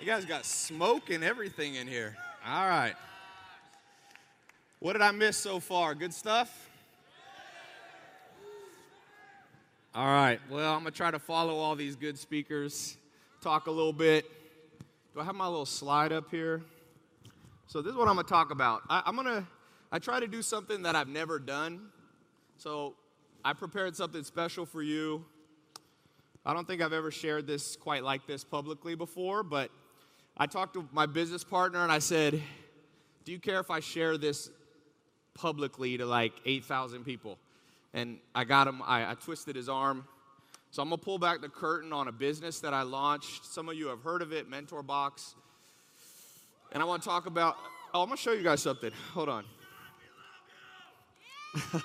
You guys got smoke and everything in here. All right. What did I miss so far? Good stuff? All right. Well, I'm going to try to follow all these good speakers, talk a little bit. Do I have my little slide up here? So, this is what I'm going to talk about. I, I'm going to, I try to do something that I've never done. So, I prepared something special for you. I don't think I've ever shared this quite like this publicly before, but I talked to my business partner and I said, Do you care if I share this publicly to like 8,000 people? And I got him, I, I twisted his arm. So I'm gonna pull back the curtain on a business that I launched. Some of you have heard of it, Mentor Box. And I wanna talk about, oh, I'm gonna show you guys something. Hold on.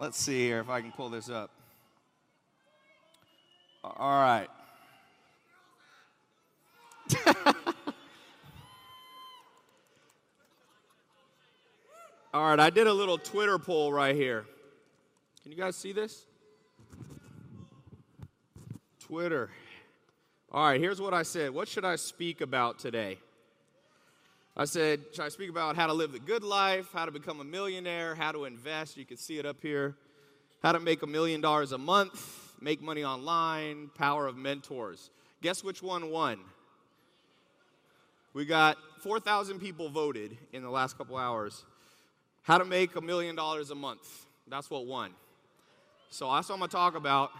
Let's see here if I can pull this up. All right. All right, I did a little Twitter poll right here. Can you guys see this? Twitter. All right, here's what I said. What should I speak about today? I said, should I speak about how to live the good life, how to become a millionaire, how to invest? You can see it up here. How to make a million dollars a month, make money online, power of mentors. Guess which one won? We got 4,000 people voted in the last couple hours. How to make a million dollars a month. That's what won. So that's what I'm going to talk about.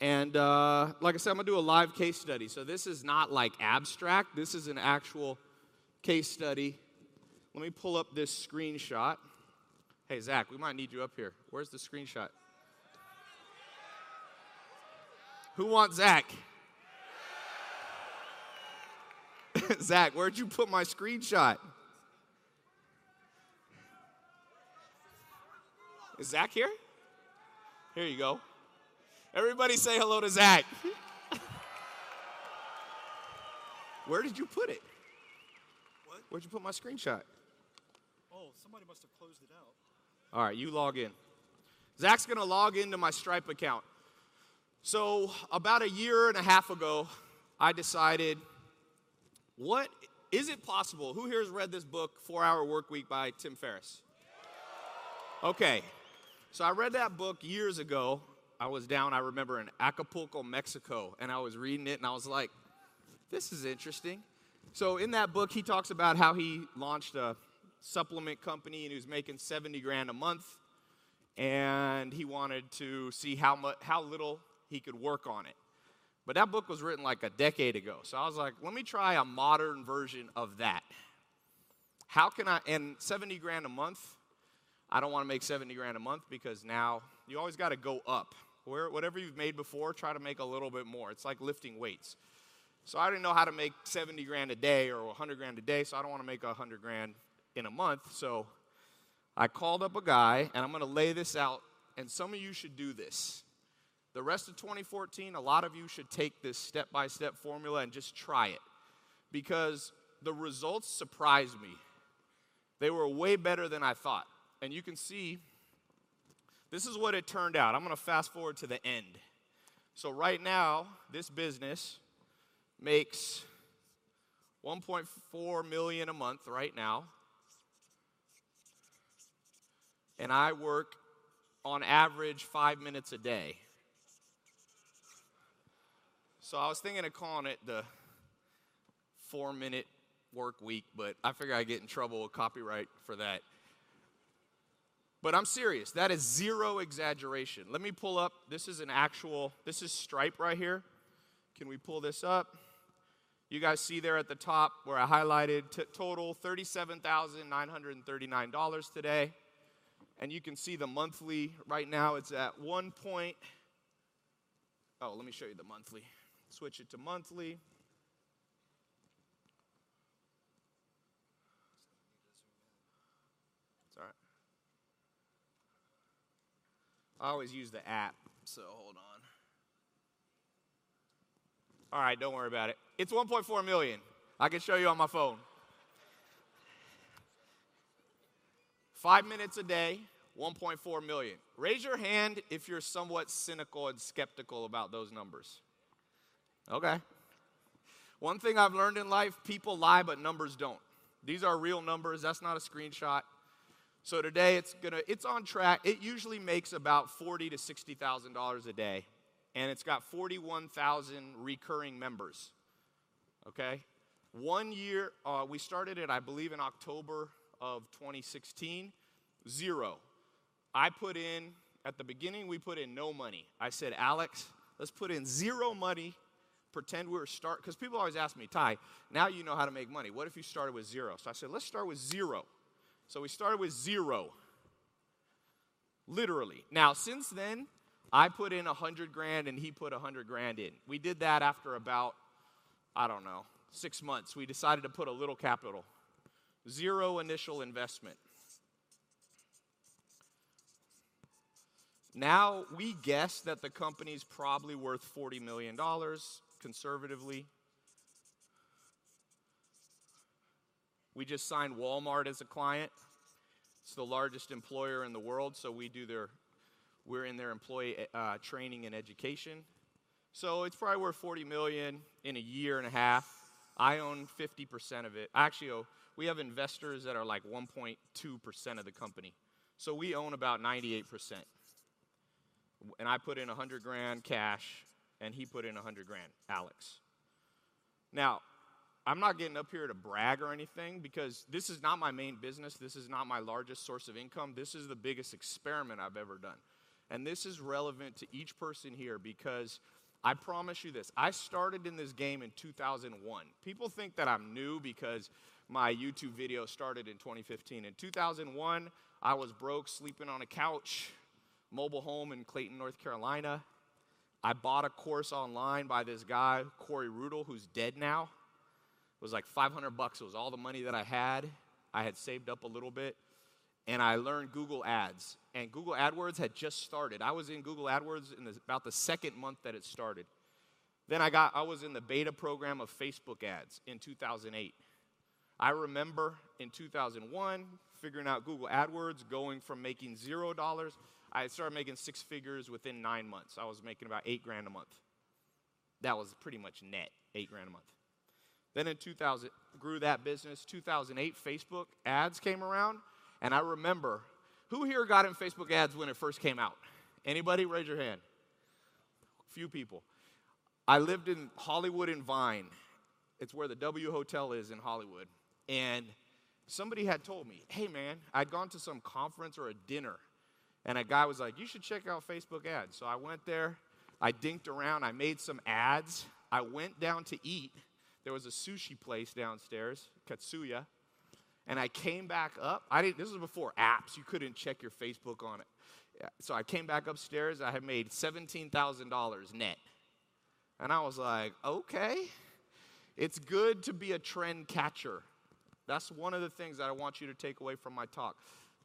And uh, like I said, I'm going to do a live case study. So this is not like abstract, this is an actual case study. Let me pull up this screenshot. Hey, Zach, we might need you up here. Where's the screenshot? Who wants Zach? Zach, where'd you put my screenshot? Is Zach here? Here you go. Everybody say hello to Zach. Where did you put it? What? Where'd you put my screenshot? Oh, somebody must have closed it out. All right, you log in. Zach's gonna log into my Stripe account. So, about a year and a half ago, I decided what is it possible? Who here has read this book, Four Hour Work Week by Tim Ferriss? Okay, so I read that book years ago. I was down, I remember, in Acapulco, Mexico, and I was reading it and I was like, this is interesting. So, in that book, he talks about how he launched a supplement company and he was making 70 grand a month, and he wanted to see how, much, how little he could work on it. But that book was written like a decade ago. So I was like, let me try a modern version of that. How can I, and 70 grand a month, I don't want to make 70 grand a month because now you always got to go up. Where, whatever you've made before, try to make a little bit more. It's like lifting weights. So I didn't know how to make 70 grand a day or 100 grand a day, so I don't want to make 100 grand in a month. So I called up a guy, and I'm going to lay this out, and some of you should do this. The rest of 2014, a lot of you should take this step by step formula and just try it because the results surprised me. They were way better than I thought. And you can see this is what it turned out. I'm going to fast forward to the end. So, right now, this business makes 1.4 million a month right now. And I work on average five minutes a day. So I was thinking of calling it the four minute work week, but I figure I get in trouble with copyright for that. But I'm serious. That is zero exaggeration. Let me pull up. This is an actual, this is Stripe right here. Can we pull this up? You guys see there at the top where I highlighted t- total $37,939 today. And you can see the monthly right now it's at one point. Oh, let me show you the monthly. Switch it to monthly. It's all right. I always use the app, so hold on. All right, don't worry about it. It's 1.4 million. I can show you on my phone. Five minutes a day, 1.4 million. Raise your hand if you're somewhat cynical and skeptical about those numbers. Okay. One thing I've learned in life people lie, but numbers don't. These are real numbers. That's not a screenshot. So today it's gonna it's on track. It usually makes about forty to sixty thousand dollars a day, and it's got forty-one thousand recurring members. Okay, one year uh, we started it, I believe, in October of 2016. Zero. I put in at the beginning. We put in no money. I said, Alex, let's put in zero money. Pretend we are start because people always ask me, Tai, now you know how to make money. What if you started with zero? So I said, let's start with zero. So we started with zero. Literally. Now, since then, I put in a hundred grand and he put a hundred grand in. We did that after about, I don't know, six months. We decided to put a little capital. Zero initial investment. Now we guess that the company's probably worth $40 million conservatively. We just signed Walmart as a client. It's the largest employer in the world, so we do their, we're in their employee uh, training and education. So it's probably worth 40 million in a year and a half. I own 50% of it. Actually, oh, we have investors that are like 1.2% of the company. So we own about 98% and I put in 100 grand cash, and he put in 100 grand, Alex. Now, I'm not getting up here to brag or anything because this is not my main business. This is not my largest source of income. This is the biggest experiment I've ever done. And this is relevant to each person here because I promise you this I started in this game in 2001. People think that I'm new because my YouTube video started in 2015. In 2001, I was broke, sleeping on a couch, mobile home in Clayton, North Carolina. I bought a course online by this guy, Corey Rudl, who's dead now. It was like 500 bucks. It was all the money that I had. I had saved up a little bit. And I learned Google Ads. And Google AdWords had just started. I was in Google AdWords in the, about the second month that it started. Then I got I was in the beta program of Facebook ads in 2008. I remember in 2001 figuring out Google AdWords, going from making $0 I started making six figures within nine months. I was making about eight grand a month. That was pretty much net, eight grand a month. Then in 2000, grew that business. 2008, Facebook ads came around, and I remember who here got in Facebook ads when it first came out? Anybody? Raise your hand. Few people. I lived in Hollywood and Vine. It's where the W Hotel is in Hollywood. And somebody had told me, hey man, I'd gone to some conference or a dinner and a guy was like, You should check out Facebook ads. So I went there, I dinked around, I made some ads. I went down to eat. There was a sushi place downstairs, Katsuya. And I came back up. I didn't, this was before apps. You couldn't check your Facebook on it. So I came back upstairs. I had made $17,000 net. And I was like, okay, it's good to be a trend catcher. That's one of the things that I want you to take away from my talk.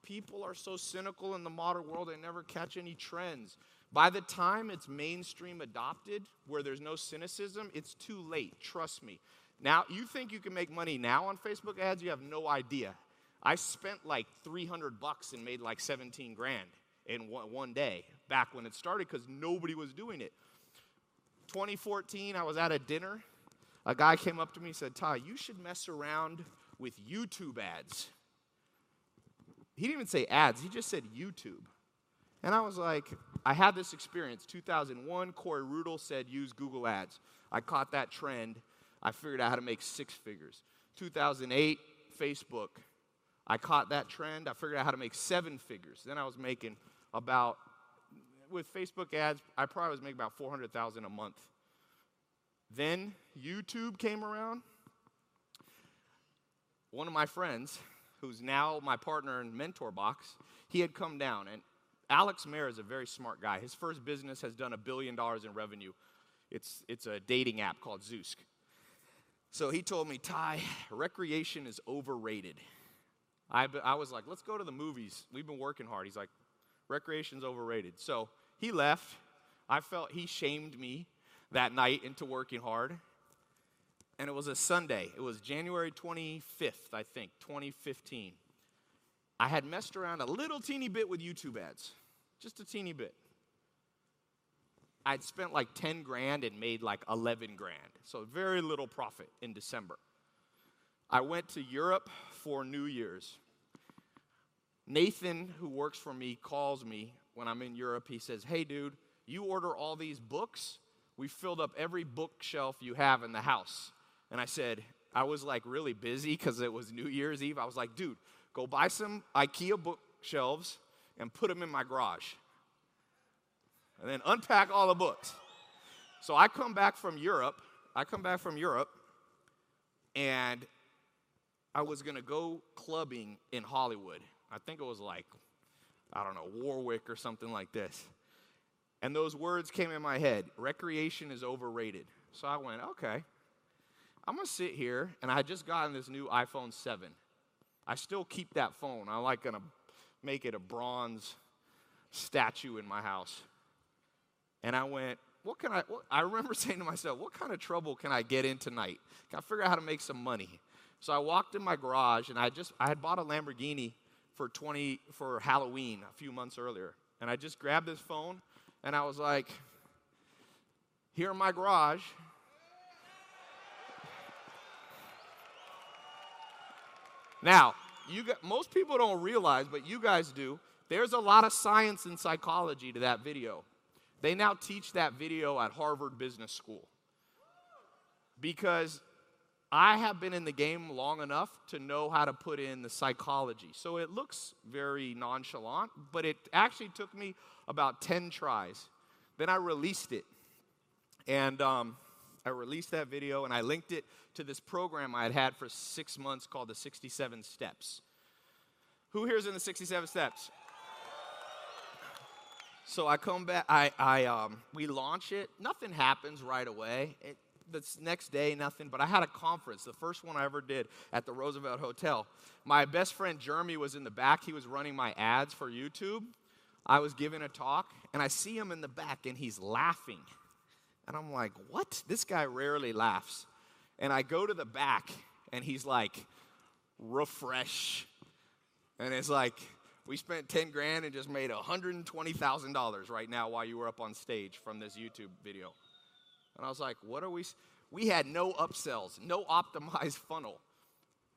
People are so cynical in the modern world, they never catch any trends. By the time it's mainstream adopted, where there's no cynicism, it's too late. Trust me. Now, you think you can make money now on Facebook ads? You have no idea. I spent like 300 bucks and made like 17 grand in one day back when it started because nobody was doing it. 2014, I was at a dinner. A guy came up to me and said, Tai, you should mess around with YouTube ads he didn't even say ads, he just said YouTube. And I was like, I had this experience. 2001, Corey Rudl said use Google Ads. I caught that trend. I figured out how to make six figures. 2008, Facebook. I caught that trend. I figured out how to make seven figures. Then I was making about, with Facebook ads, I probably was making about 400,000 a month. Then YouTube came around. One of my friends, who's now my partner in Mentor Box, he had come down. And Alex Mehr is a very smart guy. His first business has done a billion dollars in revenue. It's, it's a dating app called Zoosk. So he told me, Tai, recreation is overrated. I, I was like, let's go to the movies. We've been working hard. He's like, recreation's overrated. So he left. I felt he shamed me that night into working hard and it was a Sunday. It was January 25th, I think, 2015. I had messed around a little teeny bit with YouTube ads, just a teeny bit. I'd spent like 10 grand and made like 11 grand. So very little profit in December. I went to Europe for New Year's. Nathan, who works for me, calls me when I'm in Europe. He says, Hey, dude, you order all these books. We filled up every bookshelf you have in the house. And I said, I was like really busy because it was New Year's Eve. I was like, dude, go buy some IKEA bookshelves and put them in my garage. And then unpack all the books. So I come back from Europe. I come back from Europe and I was gonna go clubbing in Hollywood. I think it was like, I don't know, Warwick or something like this. And those words came in my head recreation is overrated. So I went, okay, I'm gonna sit here, and I had just gotten this new iPhone 7. I still keep that phone. I like gonna make it a bronze statue in my house. And I went, what can I, what, I remember saying to myself, what kind of trouble can I get in tonight? Can I figure out how to make some money? So I walked in my garage and I just, I had bought a Lamborghini for 20, for Halloween a few months earlier. And I just grabbed this phone and I was like, here in my garage, Now, you got, most people don't realize, but you guys do, there's a lot of science and psychology to that video. They now teach that video at Harvard Business School. Because I have been in the game long enough to know how to put in the psychology. So it looks very nonchalant, but it actually took me about 10 tries. Then I released it. And um, I released that video and I linked it to this program I had had for six months called the 67 Steps. Who here's in the 67 Steps? So I come back, I, I, um, we launch it. Nothing happens right away. It, the next day, nothing. But I had a conference, the first one I ever did at the Roosevelt Hotel. My best friend Jeremy was in the back. He was running my ads for YouTube. I was giving a talk, and I see him in the back, and he's laughing. And I'm like, what? This guy rarely laughs. And I go to the back, and he's like, refresh. And it's like, we spent 10 grand and just made $120,000 right now while you were up on stage from this YouTube video. And I was like, what are we? We had no upsells, no optimized funnel,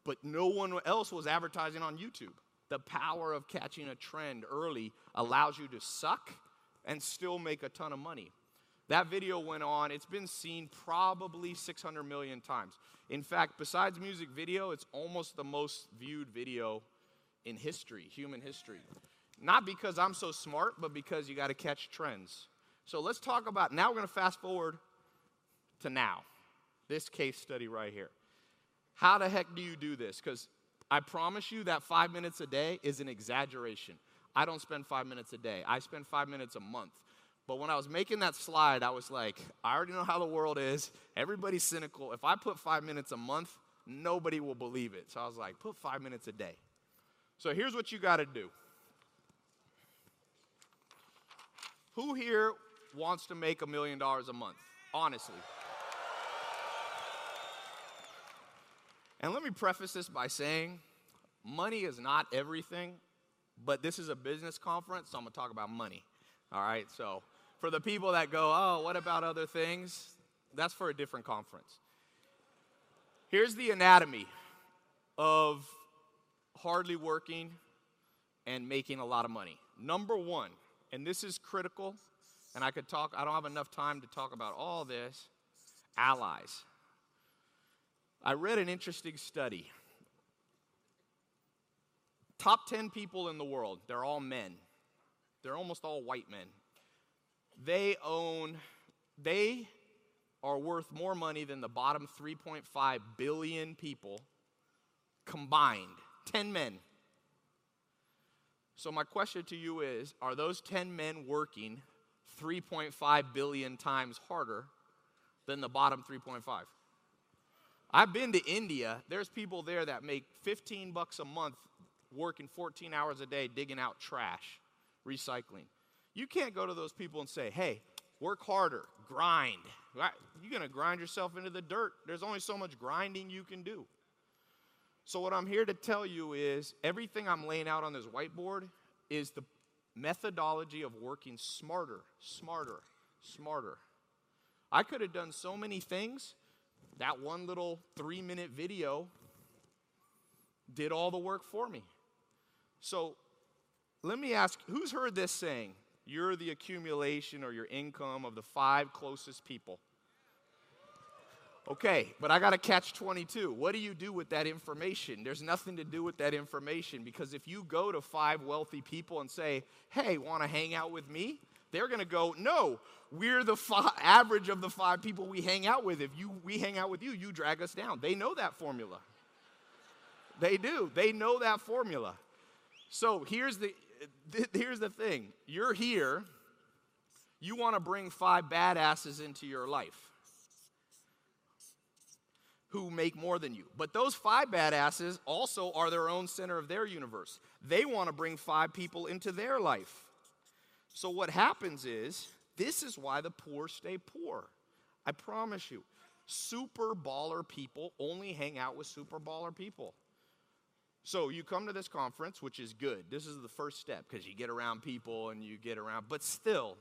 but no one else was advertising on YouTube. The power of catching a trend early allows you to suck and still make a ton of money. That video went on, it's been seen probably 600 million times. In fact, besides music video, it's almost the most viewed video in history, human history. Not because I'm so smart, but because you got to catch trends. So let's talk about now we're going to fast forward to now. This case study right here. How the heck do you do this? Because I promise you that five minutes a day is an exaggeration. I don't spend five minutes a day, I spend five minutes a month. But when I was making that slide, I was like, I already know how the world is. Everybody's cynical. If I put five minutes a month, nobody will believe it. So I was like, put five minutes a day. So here's what you got to do. Who here wants to make a million dollars a month? Honestly. And let me preface this by saying money is not everything, but this is a business conference, so I'm going to talk about money. All right, so for the people that go, oh, what about other things? That's for a different conference. Here's the anatomy of hardly working and making a lot of money. Number one, and this is critical, and I could talk, I don't have enough time to talk about all this allies. I read an interesting study. Top 10 people in the world, they're all men. They're almost all white men they own, they are worth more money than the bottom 3.5 billion people combined. 10 men. So, my question to you is Are those 10 men working 3.5 billion times harder than the bottom 3.5? I've been to India. There's people there that make 15 bucks a month working 14 hours a day digging out trash, recycling. You can't go to those people and say, hey, work harder, grind. You're going to grind yourself into the dirt. There's only so much grinding you can do. So, what I'm here to tell you is everything I'm laying out on this whiteboard is the methodology of working smarter, smarter, smarter. I could have done so many things. That one little three minute video did all the work for me. So let me ask who's heard this saying? You're the accumulation or your income of the five closest people. Okay, but I got to catch 22. What do you do with that information? There's nothing to do with that information because if you go to five wealthy people and say, hey, want to hang out with me? They're going to go, no, we're the fi- average of the five people we hang out with. If you, we hang out with you, you drag us down. They know that formula. They do. They know that formula. So here's the, th- here's the thing you're here, you want to bring five badasses into your life who make more than you. But those five badasses also are their own center of their universe. They want to bring five people into their life. So what happens is, this is why the poor stay poor. I promise you. Super baller people only hang out with super baller people. So you come to this conference, which is good. This is the first step because you get around people and you get around, but still,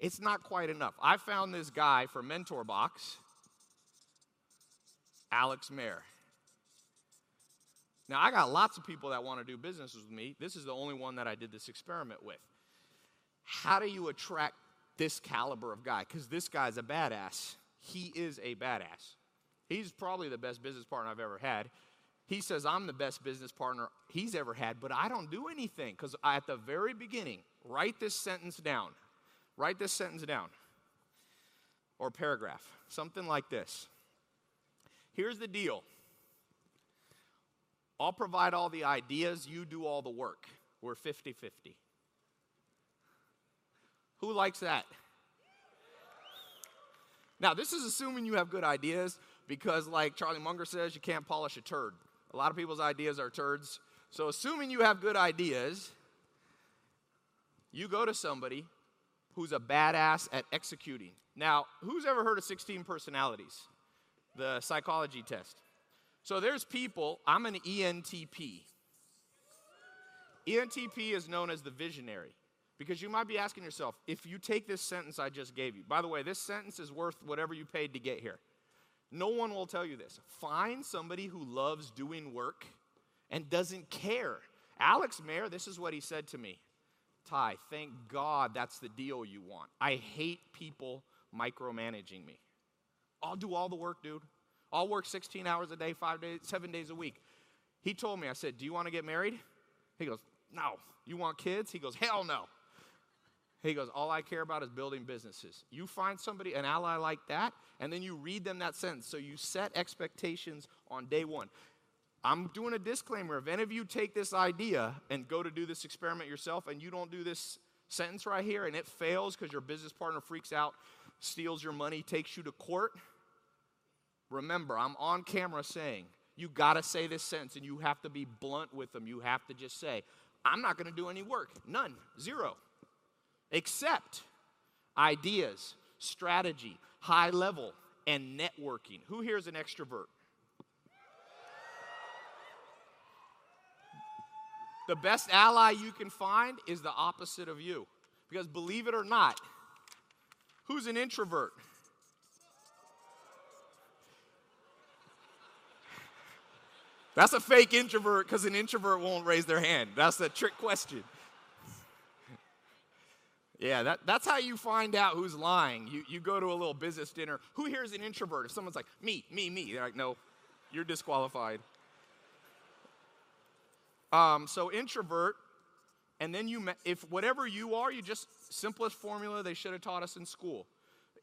it's not quite enough. I found this guy for Mentor Box Alex Mehr. Now, I got lots of people that want to do business with me. This is the only one that I did this experiment with. How do you attract this caliber of guy? Because this guy's a badass. He is a badass. He's probably the best business partner I've ever had. He says, I'm the best business partner he's ever had, but I don't do anything. Because at the very beginning, write this sentence down. Write this sentence down. Or paragraph. Something like this. Here's the deal I'll provide all the ideas, you do all the work. We're 50 50. Who likes that? Now, this is assuming you have good ideas because, like Charlie Munger says, you can't polish a turd. A lot of people's ideas are turds. So, assuming you have good ideas, you go to somebody who's a badass at executing. Now, who's ever heard of 16 personalities? the psychology test. So there's people, I'm an ENTP. ENTP is known as the visionary because you might be asking yourself if you take this sentence I just gave you, by the way, this sentence is worth whatever you paid to get here. No one will tell you this. Find somebody who loves doing work and doesn't care. Alex Mehr, this is what he said to me Tai, thank God that's the deal you want. I hate people micromanaging me. I'll do all the work, dude. I'll work 16 hours a day, five days, seven days a week. He told me, I said, Do you want to get married? He goes, No. You want kids? He goes, Hell no. He goes, All I care about is building businesses. You find somebody, an ally like that, and then you read them that sentence. So you set expectations on day one. I'm doing a disclaimer. If any of you take this idea and go to do this experiment yourself and you don't do this sentence right here and it fails because your business partner freaks out, steals your money, takes you to court, Remember, I'm on camera saying, you got to say this sentence and you have to be blunt with them. You have to just say, I'm not going to do any work. None. Zero. Except ideas, strategy, high level, and networking. Who here is an extrovert? The best ally you can find is the opposite of you. Because believe it or not, who's an introvert? That's a fake introvert because an introvert won't raise their hand. That's a trick question. Yeah, that, that's how you find out who's lying. You, you go to a little business dinner. Who here is an introvert? If someone's like, me, me, me, they're like, no, you're disqualified. Um, so, introvert, and then you, if whatever you are, you just, simplest formula they should have taught us in school.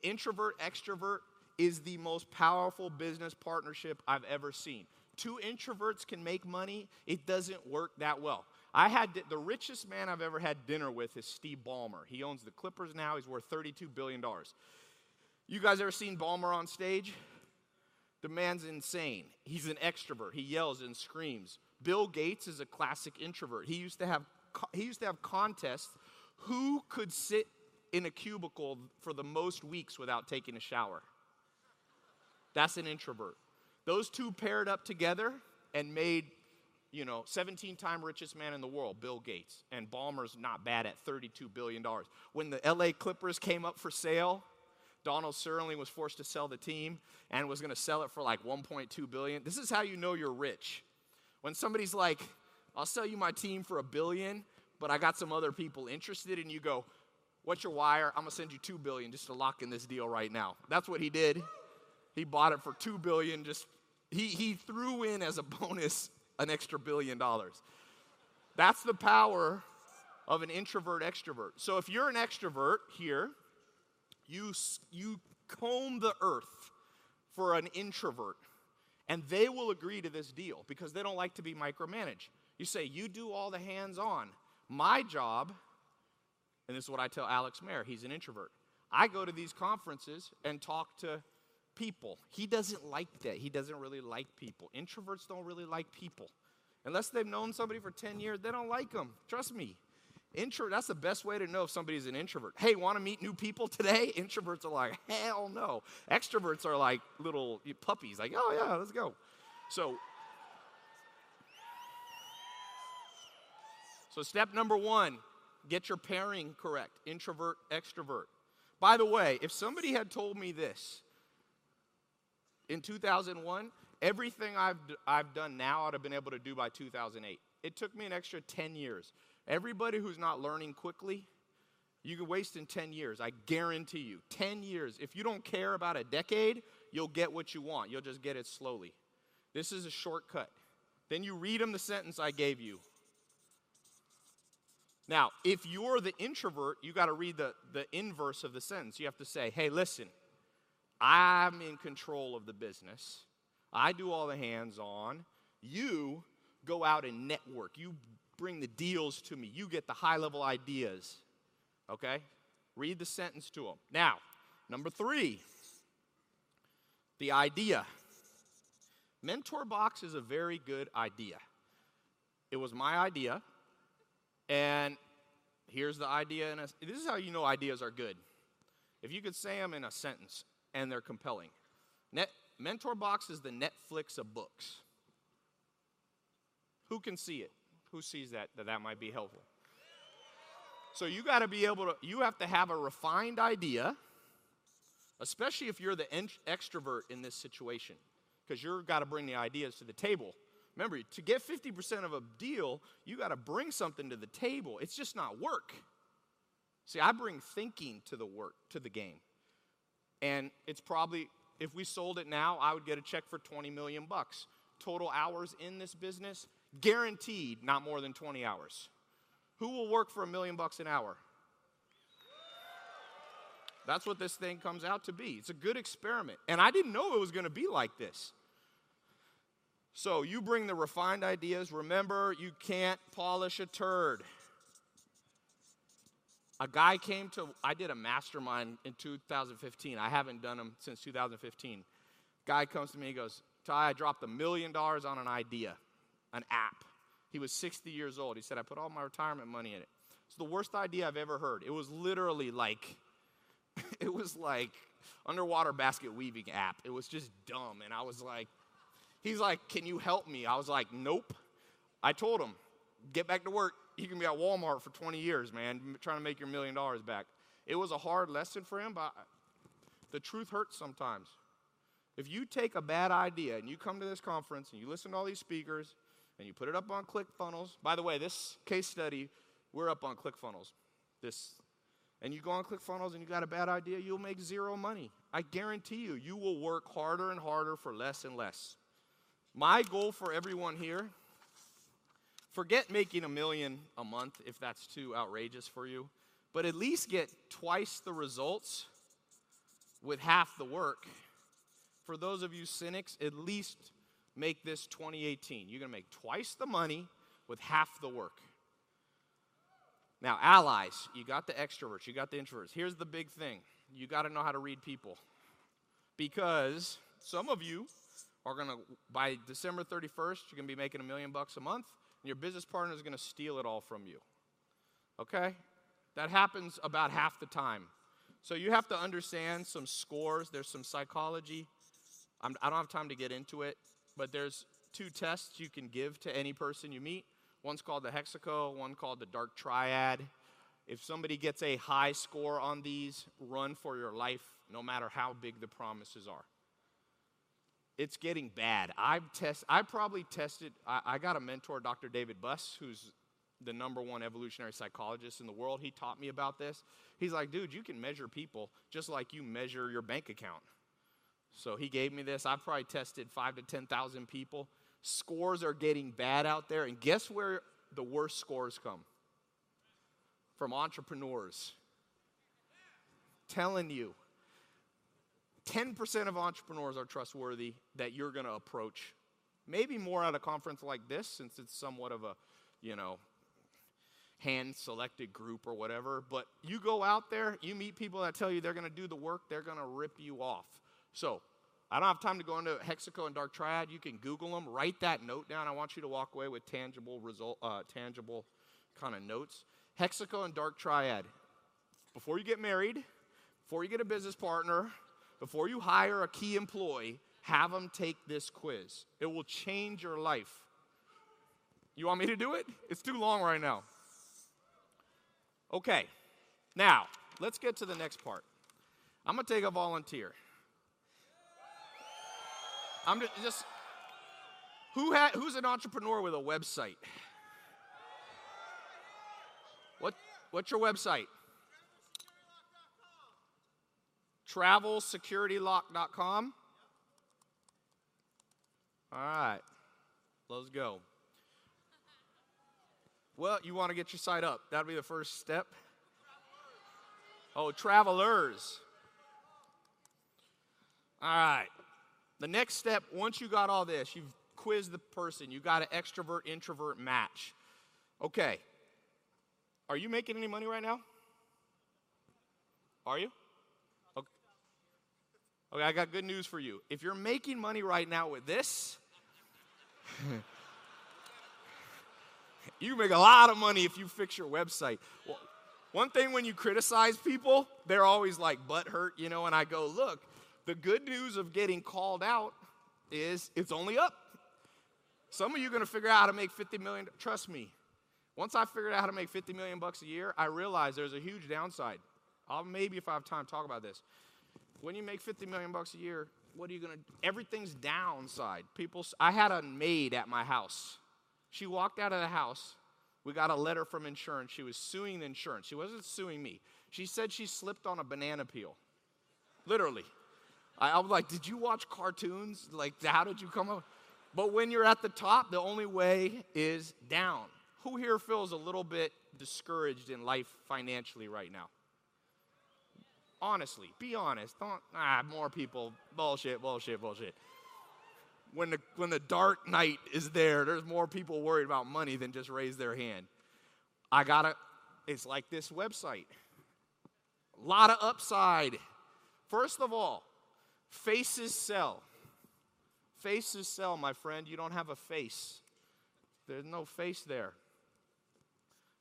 Introvert, extrovert is the most powerful business partnership I've ever seen two introverts can make money, it doesn't work that well. I had the richest man I've ever had dinner with is Steve Ballmer. He owns the Clippers now. He's worth $32 billion. You guys ever seen Ballmer on stage? The man's insane. He's an extrovert. He yells and screams. Bill Gates is a classic introvert. He used to have he used to have contests who could sit in a cubicle for the most weeks without taking a shower. That's an introvert. Those two paired up together and made you know, 17 time richest man in the world, Bill Gates, and Ballmer's not bad at $32 billion. When the LA Clippers came up for sale, Donald Sterling was forced to sell the team and was going to sell it for like 1.2 billion. This is how you know you're rich. When somebody's like, "I'll sell you my team for a billion, but I got some other people interested," and you go, "What's your wire? I'm going to send you 2 billion just to lock in this deal right now." That's what he did. He bought it for 2 billion just he he threw in as a bonus an extra billion dollars. That's the power of an introvert extrovert. So if you're an extrovert here, you, you comb the earth for an introvert, and they will agree to this deal because they don't like to be micromanaged. You say, You do all the hands on. My job, and this is what I tell Alex Mehr, he's an introvert. I go to these conferences and talk to people. He doesn't like that. He doesn't really like people. Introverts don't really like people. Unless they've known somebody for 10 years, they don't like them. Trust me. Intro, that's the best way to know if somebody's an introvert. Hey, want to meet new people today? Introverts are like, hell no. Extroverts are like little puppies, like, oh yeah, let's go. So, so step number one, get your pairing correct. Introvert, extrovert. By the way, if somebody had told me this in 2001, everything I've, I've done now I'd have been able to do by 2008. It took me an extra 10 years. Everybody who's not learning quickly, you can waste in 10 years. I guarantee you. 10 years. If you don't care about a decade, you'll get what you want. You'll just get it slowly. This is a shortcut. Then you read them the sentence I gave you. Now, if you're the introvert, you got to read the, the inverse of the sentence. You have to say, hey, listen, I'm in control of the business. I do all the hands on. You go out and network. You bring the deals to me. You get the high level ideas. Okay? Read the sentence to them. Now, number three, the idea. Mentor Box is a very good idea. It was my idea, and here's the idea. A, this is how you know ideas are good. If you could say them in a sentence and they're compelling. Net, Mentor Box is the Netflix of books. Who can see it? Who sees that that, that might be helpful? So you got to be able to, you have to have a refined idea, especially if you're the extrovert in this situation, because you've got to bring the ideas to the table. Remember, to get 50% of a deal, you got to bring something to the table. It's just not work. See, I bring thinking to the work, to the game. And it's probably, if we sold it now, I would get a check for 20 million bucks. Total hours in this business, Guaranteed not more than 20 hours. Who will work for a million bucks an hour? That's what this thing comes out to be. It's a good experiment. And I didn't know it was going to be like this. So you bring the refined ideas. Remember, you can't polish a turd. A guy came to, I did a mastermind in 2015. I haven't done them since 2015. Guy comes to me, he goes, Tai, I dropped a million dollars on an idea an app. He was 60 years old. He said, I put all my retirement money in it. It's the worst idea I've ever heard. It was literally like, it was like underwater basket weaving app. It was just dumb. And I was like, he's like, can you help me? I was like, nope. I told him, get back to work. You can be at Walmart for 20 years, man, trying to make your million dollars back. It was a hard lesson for him, but the truth hurts sometimes. If you take a bad idea and you come to this conference and you listen to all these speakers and you put it up on ClickFunnels. By the way, this case study, we're up on ClickFunnels. This, and you go on ClickFunnels and you got a bad idea, you'll make zero money. I guarantee you, you will work harder and harder for less and less. My goal for everyone here forget making a million a month if that's too outrageous for you, but at least get twice the results with half the work. For those of you cynics, at least make this 2018. You're going to make twice the money with half the work. Now, allies, you got the extroverts, you got the introverts. Here's the big thing you got to know how to read people. Because some of you are going to, by December 31st, you're going to be making a million bucks a month, your business partner is going to steal it all from you. Okay? That happens about half the time. So you have to understand some scores, there's some psychology. I'm, I do not have time to get into it, but there's two tests you can give to any person you meet. One's called the Hexaco, one called the Dark Triad. If somebody gets a high score on these, run for your life, no matter how big the promises are. It's getting bad. I've test, I probably tested, I, I got a mentor, Dr. David Buss, who's the number one evolutionary psychologist in the world. He taught me about this. He's like, dude, you can measure people just like you measure your bank account. So he gave me this. I've probably tested five to 10,000 people. Scores are getting bad out there. And guess where the worst scores come? From entrepreneurs. Telling you, 10% of entrepreneurs are trustworthy that you're going to approach. Maybe more at a conference like this, since it's somewhat of a, you know, hand selected group or whatever. But you go out there, you meet people that tell you they're going to do the work, they're going to rip you off. So, I don't have time to go into Hexaco and Dark Triad. You can Google them. Write that note down. I want you to walk away with tangible result, uh, tangible kind of notes. Hexaco and Dark Triad. Before you get married, before you get a business partner, before you hire a key employee, have them take this quiz. It will change your life. You want me to do it? It's too long right now. Okay, now let's get to the next part. I'm gonna take a volunteer. I'm just, just who ha, who's an entrepreneur with a website? What what's your website? TravelSecurityLock.com. All right, let's go. Well, you want to get your site up. That'll be the first step. Oh, travelers. All right. The next step, once you got all this, you've quizzed the person, you got an extrovert introvert match. Okay. Are you making any money right now? Are you? Okay. I got good news for you. If you're making money right now with this, you make a lot of money if you fix your website. Well, one thing when you criticize people, they're always like butt hurt, you know, and I go, look, the good news of getting called out is it's only up. Some of you are going to figure out how to make 50 million. Trust me. Once I figured out how to make 50 million bucks a year, I realized there's a huge downside. I'll maybe if I have time talk about this. When you make 50 million bucks a year, what are you going to everything's downside. People I had a maid at my house. She walked out of the house. We got a letter from insurance. She was suing the insurance. She wasn't suing me. She said she slipped on a banana peel. Literally. I, I was like, did you watch cartoons? Like, how did you come up? But when you're at the top, the only way is down. Who here feels a little bit discouraged in life financially right now? Honestly, be honest. Don't, ah, more people, bullshit, bullshit, bullshit. When the, when the dark night is there, there's more people worried about money than just raise their hand. I gotta, it's like this website. A lot of upside. First of all, Faces sell. Faces sell, my friend. You don't have a face, there's no face there.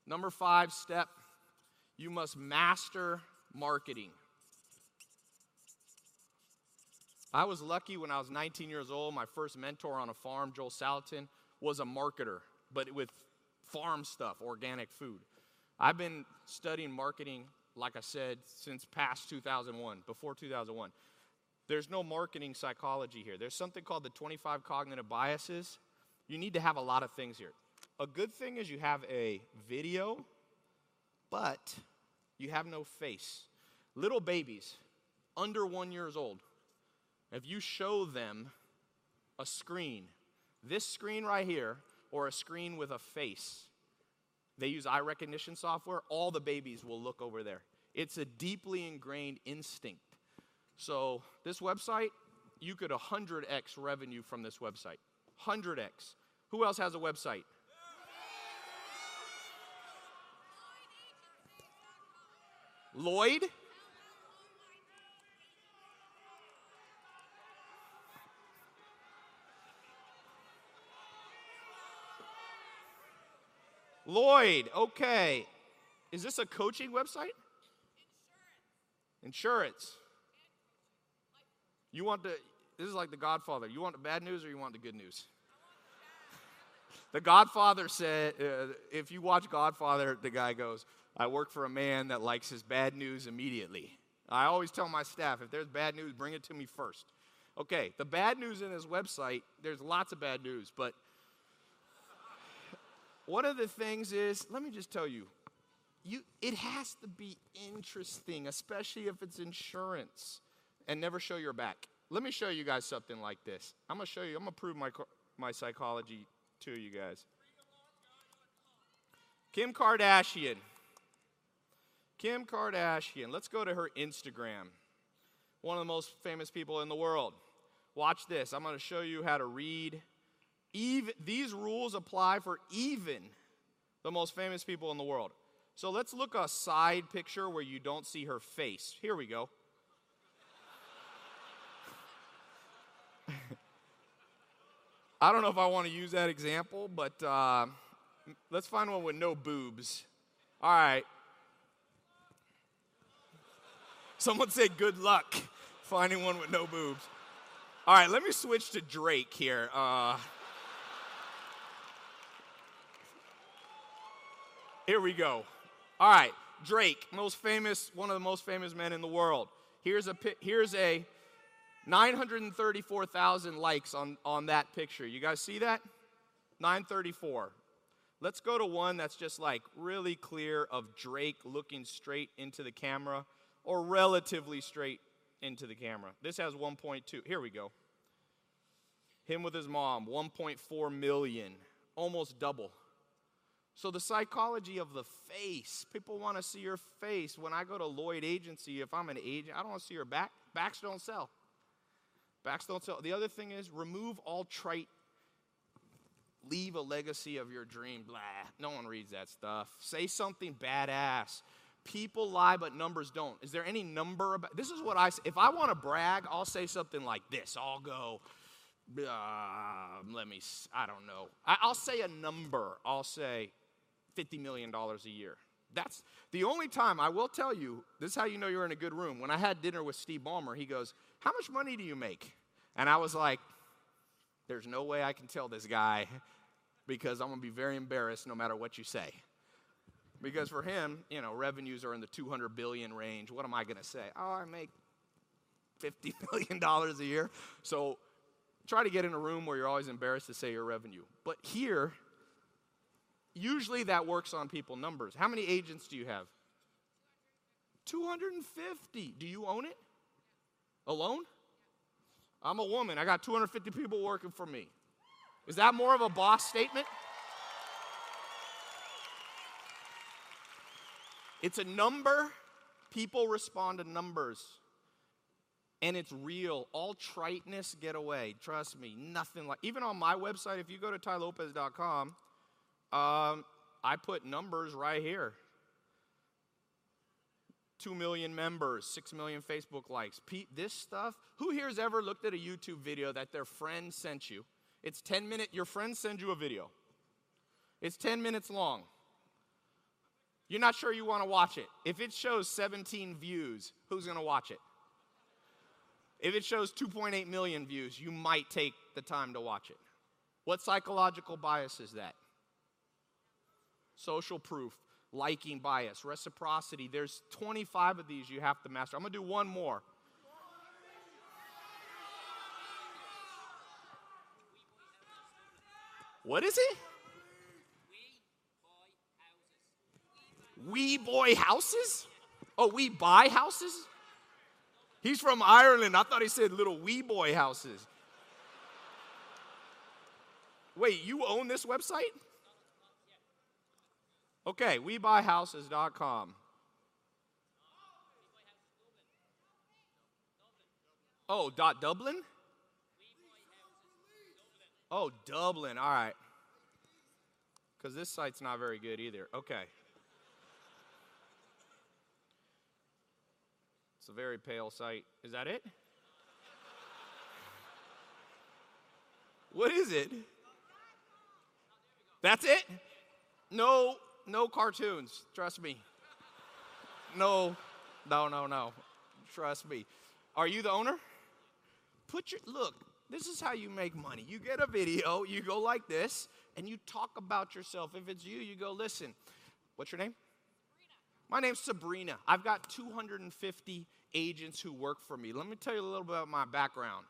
Number five step you must master marketing. I was lucky when I was 19 years old. My first mentor on a farm, Joel Salatin, was a marketer, but with farm stuff, organic food. I've been studying marketing, like I said, since past 2001, before 2001. There's no marketing psychology here. There's something called the 25 cognitive biases. You need to have a lot of things here. A good thing is you have a video, but you have no face. Little babies, under one years old, if you show them a screen, this screen right here, or a screen with a face, they use eye recognition software, all the babies will look over there. It's a deeply ingrained instinct. So, this website, you could 100x revenue from this website. 100x. Who else has a website? Lloyd? Lloyd, okay. Is this a coaching website? Insurance. Insurance. You want the, this is like the Godfather. You want the bad news or you want the good news? The Godfather said, uh, if you watch Godfather, the guy goes, I work for a man that likes his bad news immediately. I always tell my staff, if there's bad news, bring it to me first. Okay, the bad news in his website, there's lots of bad news, but one of the things is, let me just tell you, you it has to be interesting, especially if it's insurance, and never show your back. Let me show you guys something like this. I'm gonna show you, I'm gonna prove my, my psychology to you guys. Kim Kardashian. Kim Kardashian. Let's go to her Instagram. One of the most famous people in the world. Watch this. I'm going to show you how to read. Even, these rules apply for even the most famous people in the world. So let's look a side picture where you don't see her face. Here we go. I don't know if I want to use that example, but uh, let's find one with no boobs. All right. Someone say good luck finding one with no boobs. All right, let me switch to Drake here. Uh, here we go. All right, Drake, most famous, one of the most famous men in the world. Here's a here's a 934,000 likes on, on that picture. You guys see that? 934. Let's go to one that's just like really clear of Drake looking straight into the camera or relatively straight into the camera. This has 1.2. Here we go. Him with his mom, 1.4 million, almost double. So the psychology of the face, people want to see your face. When I go to Lloyd Agency, if I'm an agent, I don't want to see your back. Backs don't sell. Backs don't sell. The other thing is remove all trite. Leave a legacy of your dream. Blah. No one reads that stuff. Say something badass. People lie, but numbers don't. Is there any number about this? Is what I say. If I want to brag, I'll say something like this. I'll go, uh, let me, I don't know. I, I'll say a number. I'll say $50 million a year. That's the only time I will tell you, this is how you know you're in a good room. When I had dinner with Steve Ballmer, he goes, How much money do you make? And I was like, There's no way I can tell this guy because I'm going to be very embarrassed no matter what you say. Because for him, you know, revenues are in the 200 billion range. What am I going to say? Oh, I make 50 million dollars a year. So try to get in a room where you're always embarrassed to say your revenue. But here, usually that works on people numbers. How many agents do you have? 250. Do you own it? Alone? I'm a woman. I got 250 people working for me. Is that more of a boss statement? It's a number. People respond to numbers. And it's real. All triteness get away. Trust me. Nothing like even on my website, if you go to tailopez.com, um, I put numbers right here. 2 million members, 6 million Facebook likes. Pete, this stuff, who here has ever looked at a YouTube video that their friend sent you? It's 10 minutes, your friend sends you a video. It's 10 minutes long. You're not sure you want to watch it. If it shows 17 views, who's going to watch it? If it shows 2.8 million views, you might take the time to watch it. What psychological bias is that? Social proof, liking bias, reciprocity. There's 25 of these you have to master. I'm going to do one more. What is it? We boy houses? Oh, we buy houses? He's from Ireland. I thought he said little wee boy houses. Wait, you own this website? Okay, webuyhouses.com. Oh, dot Dublin? Oh, Dublin. All right. Because this site's not very good either. Okay. It's a very pale site. Is that it? What is it? That's it? No, no cartoons. Trust me. No, no, no, no. Trust me. Are you the owner? Put your look. this is how you make money. You get a video, you go like this, and you talk about yourself. If it's you, you go, listen, what's your name? My name's Sabrina. I've got 250 agents who work for me. Let me tell you a little bit about my background.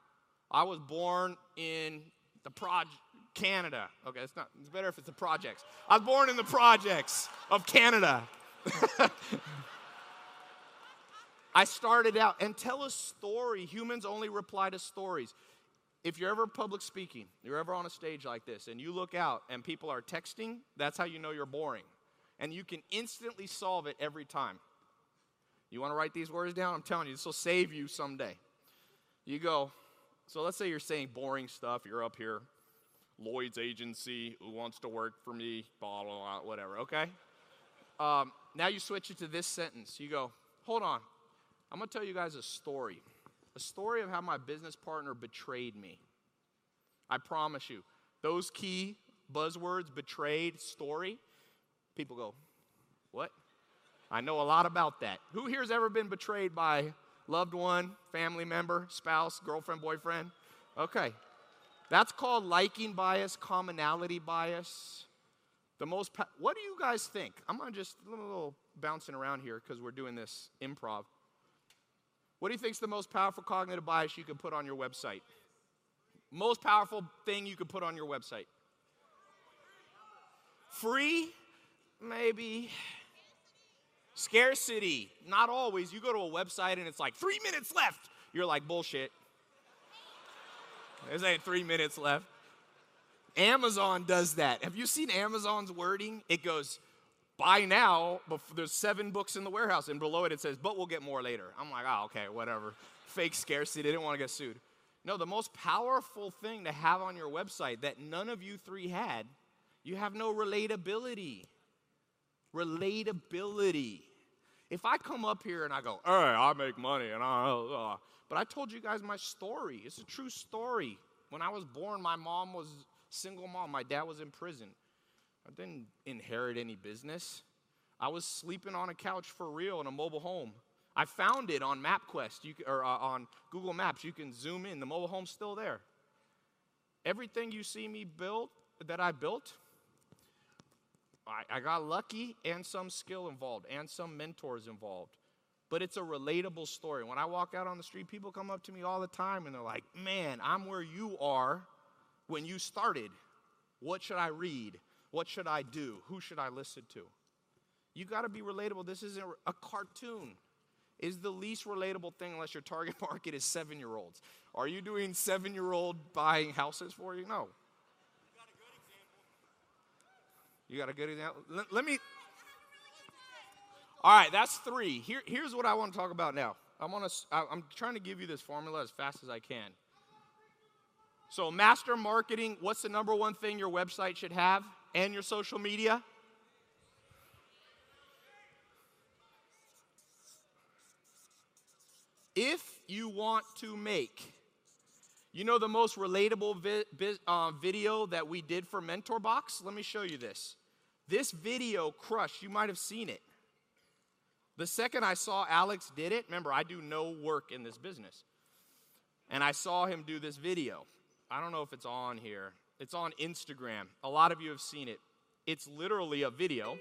I was born in the project Canada. Okay, it's not it's better if it's the projects. I was born in the projects of Canada. I started out and tell a story. Humans only reply to stories. If you're ever public speaking, you're ever on a stage like this, and you look out and people are texting, that's how you know you're boring. And you can instantly solve it every time. You want to write these words down? I'm telling you, this will save you someday. You go, so let's say you're saying boring stuff, you're up here, Lloyd's agency, who wants to work for me, blah, blah, blah, whatever, okay? Um, now you switch it to this sentence. You go, hold on, I'm gonna tell you guys a story. A story of how my business partner betrayed me. I promise you, those key buzzwords, betrayed, story, people go, what? I know a lot about that. Who here's ever been betrayed by loved one, family member, spouse, girlfriend, boyfriend? Okay. That's called liking bias, commonality bias. The most, pa- what do you guys think? I'm gonna just a little bouncing around here because we're doing this improv. What do you think is the most powerful cognitive bias you can put on your website? Most powerful thing you could put on your website? Free? Maybe. Scarcity. Not always. You go to a website and it's like three minutes left. You're like, bullshit. There's ain't three minutes left. Amazon does that. Have you seen Amazon's wording? It goes, buy now, but there's seven books in the warehouse, and below it it says, but we'll get more later. I'm like, oh, okay, whatever. Fake scarcity, they didn't want to get sued. No, the most powerful thing to have on your website that none of you three had, you have no relatability. Relatability. If I come up here and I go, hey, I make money, and I, uh, but I told you guys my story. It's a true story. When I was born, my mom was single mom. My dad was in prison. I didn't inherit any business. I was sleeping on a couch for real in a mobile home. I found it on MapQuest you, or uh, on Google Maps. You can zoom in. The mobile home's still there. Everything you see me build that I built, I, I got lucky and some skill involved and some mentors involved. But it's a relatable story. When I walk out on the street, people come up to me all the time and they're like, man, I'm where you are when you started. What should I read? What should I do? Who should I listen to? You got to be relatable. This isn't a cartoon. Is the least relatable thing unless your target market is seven year olds. Are you doing seven year old buying houses for you? No. You got a good example? You got a good example? Let, let me. All right, that's three. Here, here's what I want to talk about now. I'm trying to give you this formula as fast as I can. So, master marketing. What's the number one thing your website should have and your social media? If you want to make, you know, the most relatable vi- vi- uh, video that we did for Mentor Box? Let me show you this. This video crushed. You might have seen it. The second I saw Alex did it, remember, I do no work in this business. And I saw him do this video. I don't know if it's on here. It's on Instagram. A lot of you have seen it. It's literally a video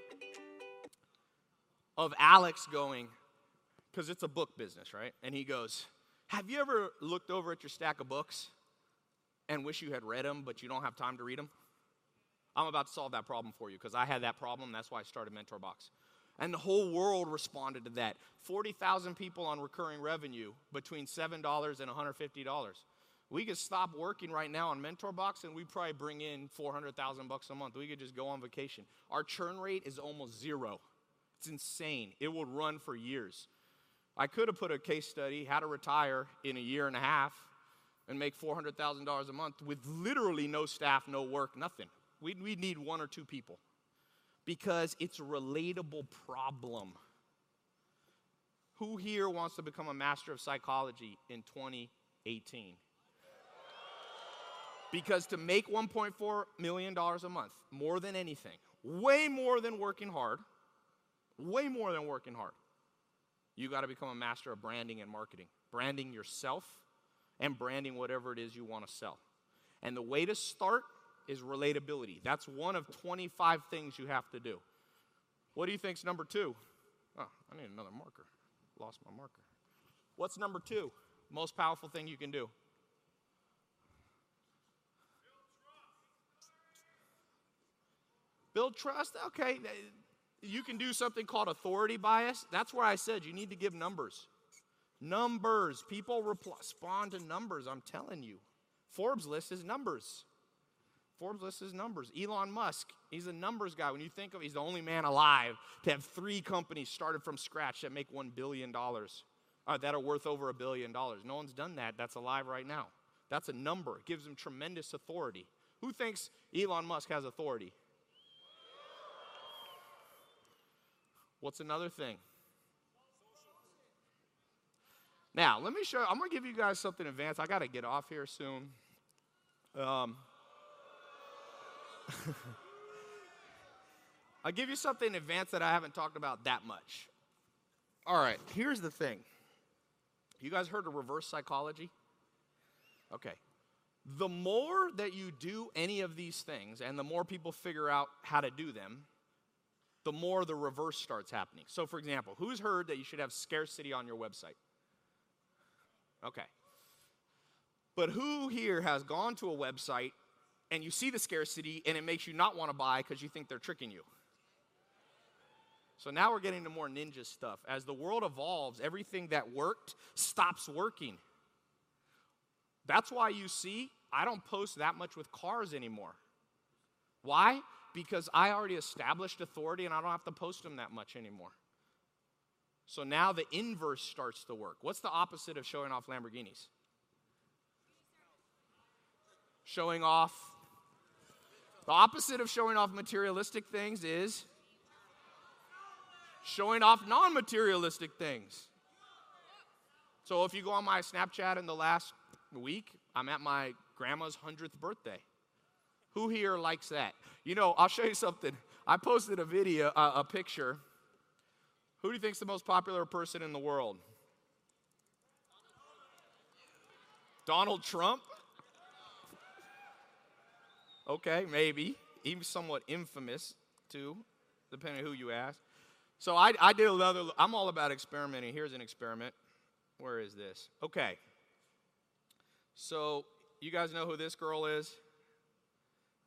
of Alex going, because it's a book business, right? And he goes, Have you ever looked over at your stack of books and wish you had read them, but you don't have time to read them? I'm about to solve that problem for you because I had that problem. That's why I started Mentor Box. And the whole world responded to that. 40,000 people on recurring revenue between $7 and $150. We could stop working right now on Mentor Box and we'd probably bring in 400,000 bucks a month. We could just go on vacation. Our churn rate is almost zero. It's insane. It will run for years. I could have put a case study, how to retire in a year and a half and make $400,000 a month with literally no staff, no work, nothing. We, we need one or two people because it's a relatable problem. Who here wants to become a master of psychology in 2018? Because to make $1.4 million a month, more than anything, way more than working hard, way more than working hard, you got to become a master of branding and marketing. Branding yourself and branding whatever it is you want to sell. And the way to start is relatability. That's one of 25 things you have to do. What do you think's number two? Oh, I need another marker. Lost my marker. What's number two? Most powerful thing you can do. Build trust. Okay, you can do something called authority bias. That's where I said you need to give numbers. Numbers. People respond to numbers, I'm telling you. Forbes list is numbers. Forbes list his numbers. Elon Musk, he's a numbers guy. When you think of he's the only man alive to have three companies started from scratch that make $1 billion, uh, that are worth over a billion dollars. No one's done that that's alive right now. That's a number. It gives him tremendous authority. Who thinks Elon Musk has authority? What's another thing? Now, let me show I'm going to give you guys something advanced. I got to get off here soon. Um, I'll give you something in advance that I haven't talked about that much. All right, here's the thing. You guys heard of reverse psychology? Okay. The more that you do any of these things and the more people figure out how to do them, the more the reverse starts happening. So, for example, who's heard that you should have scarcity on your website? Okay. But who here has gone to a website and you see the scarcity and it makes you not want to buy because you think they're tricking you? So now we're getting to more ninja stuff. As the world evolves, everything that worked stops working. That's why you see I don't post that much with cars anymore. Why? because I already established authority and I don't have to post them that much anymore. So now the inverse starts to work. What's the opposite of showing off Lamborghinis? Showing off. The opposite of showing off materialistic things is showing off non materialistic things. So if you go on my Snapchat in the last week, I'm at my grandma's 100th birthday. Who here likes that? You know, I'll show you something. I posted a video, uh, a picture. Who do you think's the most popular person in the world? Donald Trump? Okay, maybe. Even somewhat infamous, too, depending on who you ask. So I, I did another, I'm all about experimenting. Here's an experiment. Where is this? Okay. So you guys know who this girl is?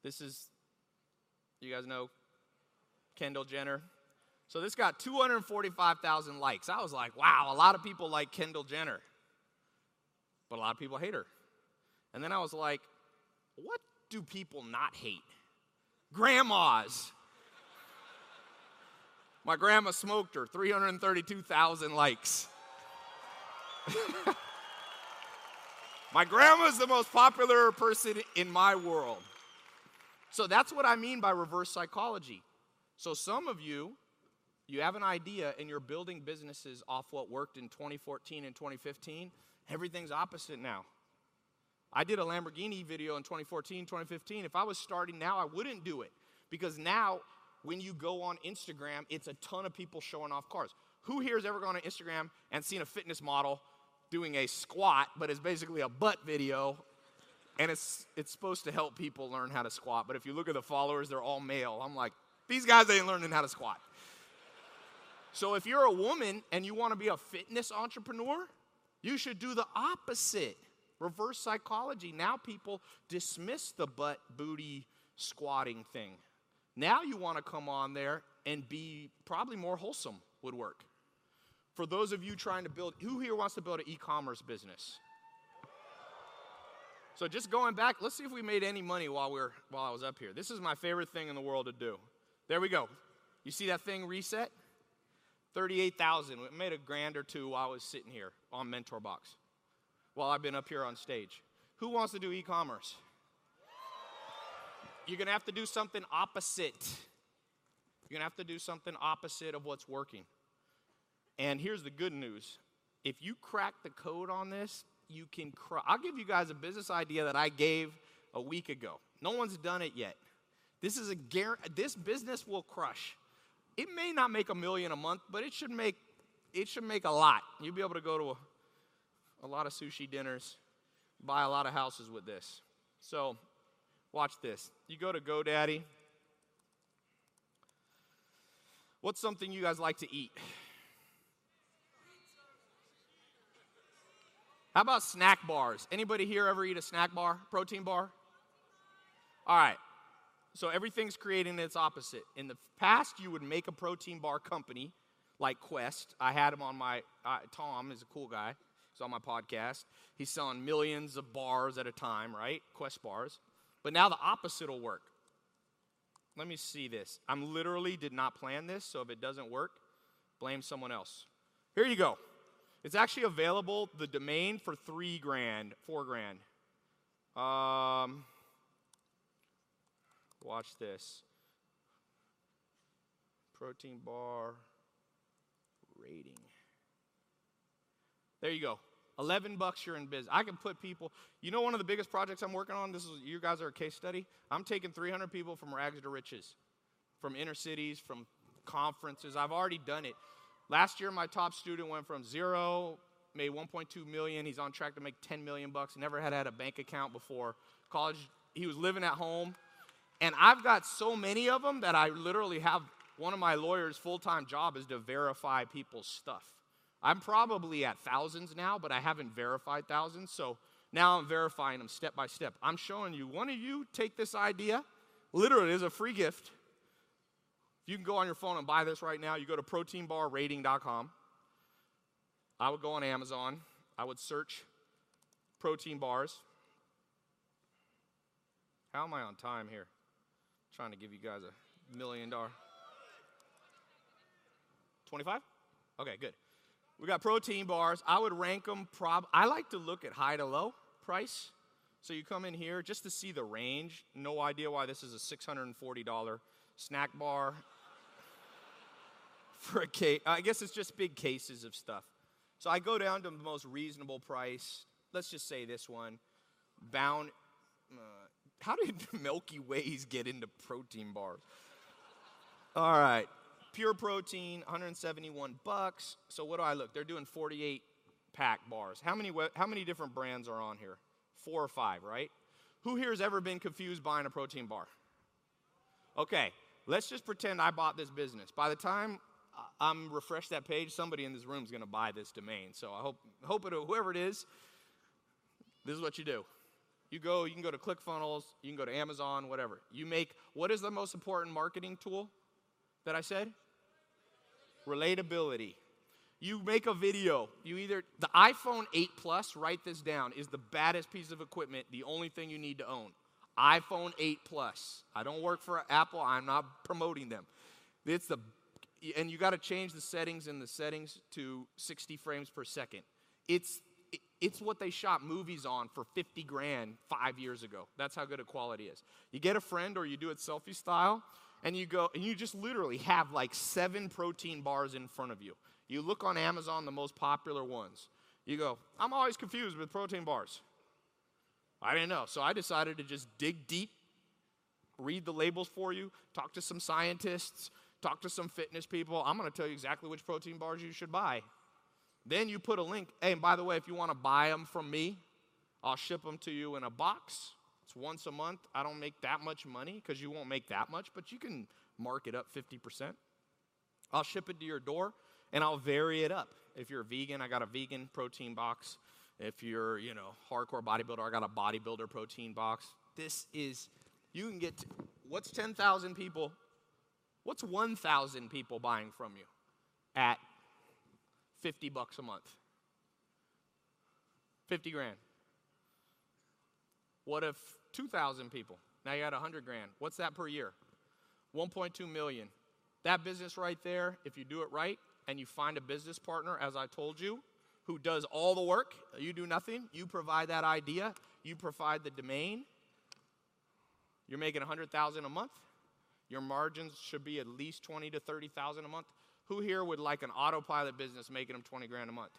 This is, you guys know Kendall Jenner. So this got 245,000 likes. I was like, wow, a lot of people like Kendall Jenner, but a lot of people hate her. And then I was like, what do people not hate? Grandmas. My grandma smoked her, 332,000 likes. my grandma's the most popular person in my world. So that's what I mean by reverse psychology. So some of you, you have an idea and you're building businesses off what worked in 2014 and 2015. Everything's opposite now. I did a Lamborghini video in 2014, 2015. If I was starting now, I wouldn't do it because now when you go on Instagram, it's a ton of people showing off cars. Who here has ever gone on Instagram and seen a fitness model doing a squat, but it's basically a butt video and it's it's supposed to help people learn how to squat. But if you look at the followers, they're all male. I'm like, these guys ain't learning how to squat. So if you're a woman and you want to be a fitness entrepreneur, you should do the opposite. Reverse psychology. Now people dismiss the butt booty squatting thing. Now you want to come on there and be probably more wholesome would work. For those of you trying to build, who here wants to build an e-commerce business? So just going back, let's see if we made any money while we are while I was up here. This is my favorite thing in the world to do. There we go. You see that thing reset? 38,000. We made a grand or two while I was sitting here on Mentor Box. While I've been up here on stage. Who wants to do e-commerce? You're going to have to do something opposite. You're to have to do something opposite of what's working. And here's the good news. If you crack the code on this, you can. I'll give you guys a business idea that I gave a week ago. No one's done it yet. This is a gar- this business will crush. It may not make a million a month, but it should make it should make a lot. You'll be able to go to a, a lot of sushi dinners. buy a lot of houses with this. So, watch this. You go to GoDaddy. What's something you guys like to eat? How about snack bars? Anybody here ever eat a snack bar, protein bar? All right. So everything's creating its opposite. In the past, you would make a protein bar company like Quest. I had him on my, uh, Tom is a cool guy. On my podcast. He's selling millions of bars at a time, right? Quest bars. But now the opposite will work. Let me see this. I'm literally did not plan this, so if it doesn't work, blame someone else. Here you go. It's actually available, the domain for three grand, four grand. Um, watch this. Protein bar rating. There you go. 11 bucks you're in business. I can put people, you know one of the biggest projects I'm working on, this is you guys are a case study. I'm taking 300 people from rags to riches. From inner cities, from conferences. I've already done it. Last year my top student went from 0 made 1.2 million. He's on track to make 10 million bucks. Never had had a bank account before. College, he was living at home. And I've got so many of them that I literally have one of my lawyers' full-time job is to verify people's stuff. I'm probably at thousands now, but I haven't verified thousands. So now I'm verifying them step by step. I'm showing you, one of you take this idea, literally, is a free gift. If you can go on your phone and buy this right now. You go to proteinbarrating.com. I would go on Amazon. I would search protein bars. How am I on time here? I'm trying to give you guys a million dollar. 25? Okay, good. We got protein bars. I would rank them prob I like to look at high to low price. So you come in here just to see the range. No idea why this is a $640 snack bar for a case. I guess it's just big cases of stuff. So I go down to the most reasonable price. Let's just say this one. Bound. Uh, how did Milky Ways get into protein bars? All right pure protein, 171 bucks. So what do I look? They're doing 48 pack bars. How many how many different brands are on here? Four or five, right? Who here has ever been confused buying a protein bar? Okay, let's just pretend I bought this business. By the time I'm refresh that page, somebody in this room is going to buy this domain. So I hope hope it whoever it is, this is what you do. You go, you can go to ClickFunnels, you can go to Amazon, whatever. You make what is the most important marketing tool that I said? Relatability. You make a video. You either, the iPhone 8 Plus, write this down, is the baddest piece of equipment, the only thing you need to own. iPhone 8 Plus. I don't work for Apple, I'm not promoting them. It's the, and you got to change the settings in the settings to 60 frames per second. It's, it's what they shot movies on for 50 grand five years ago. That's how good a quality is. You get a friend or you do it selfie style, and you go and you just literally have like seven protein bars in front of you. You look on Amazon, the most popular ones. You go, I'm always confused with protein bars. I didn't know. So I decided to just dig deep, read the labels for you, talk to some scientists, talk to some fitness people. I'm going to tell you exactly which protein bars you should buy. Then you put a link. Hey, and by the way, if you want to buy them from me, I'll ship them to you in a box. It's once a month. I don't make that much money because you won't make that much, but you can mark it up 50%. I'll ship it to your door and I'll vary it up. If you're a vegan, I got a vegan protein box. If you're, you know, hardcore bodybuilder, I got a bodybuilder protein box. This is, you can get, to, what's 10,000 people? What's 1,000 people buying from you at 50 bucks a month? 50 grand. What if 2,000 people. Now you got 100 grand. What's that per year? 1.2 million. That business right there, if you do it right and you find a business partner, as I told you, who does all the work, you do nothing, you provide that idea, you provide the domain, you're making 100,000 a month. Your margins should be at least 20 to 30,000 a month. Who here would like an autopilot business making them 20 grand a month?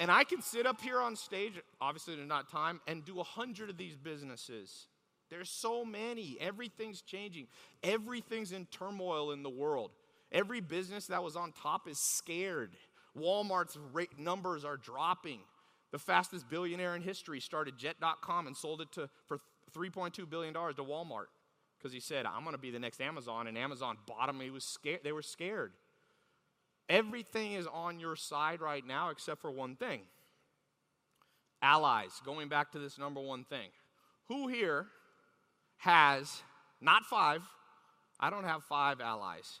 And I can sit up here on stage, obviously there's not time, and do a hundred of these businesses. There's so many. Everything's changing. Everything's in turmoil in the world. Every business that was on top is scared. Walmart's rate numbers are dropping. The fastest billionaire in history started Jet.com and sold it to, for $3.2 billion to Walmart because he said, I'm going to be the next Amazon. And Amazon bought him. He was scared. They were scared. Everything is on your side right now except for one thing allies. Going back to this number one thing. Who here has, not five, I don't have five allies.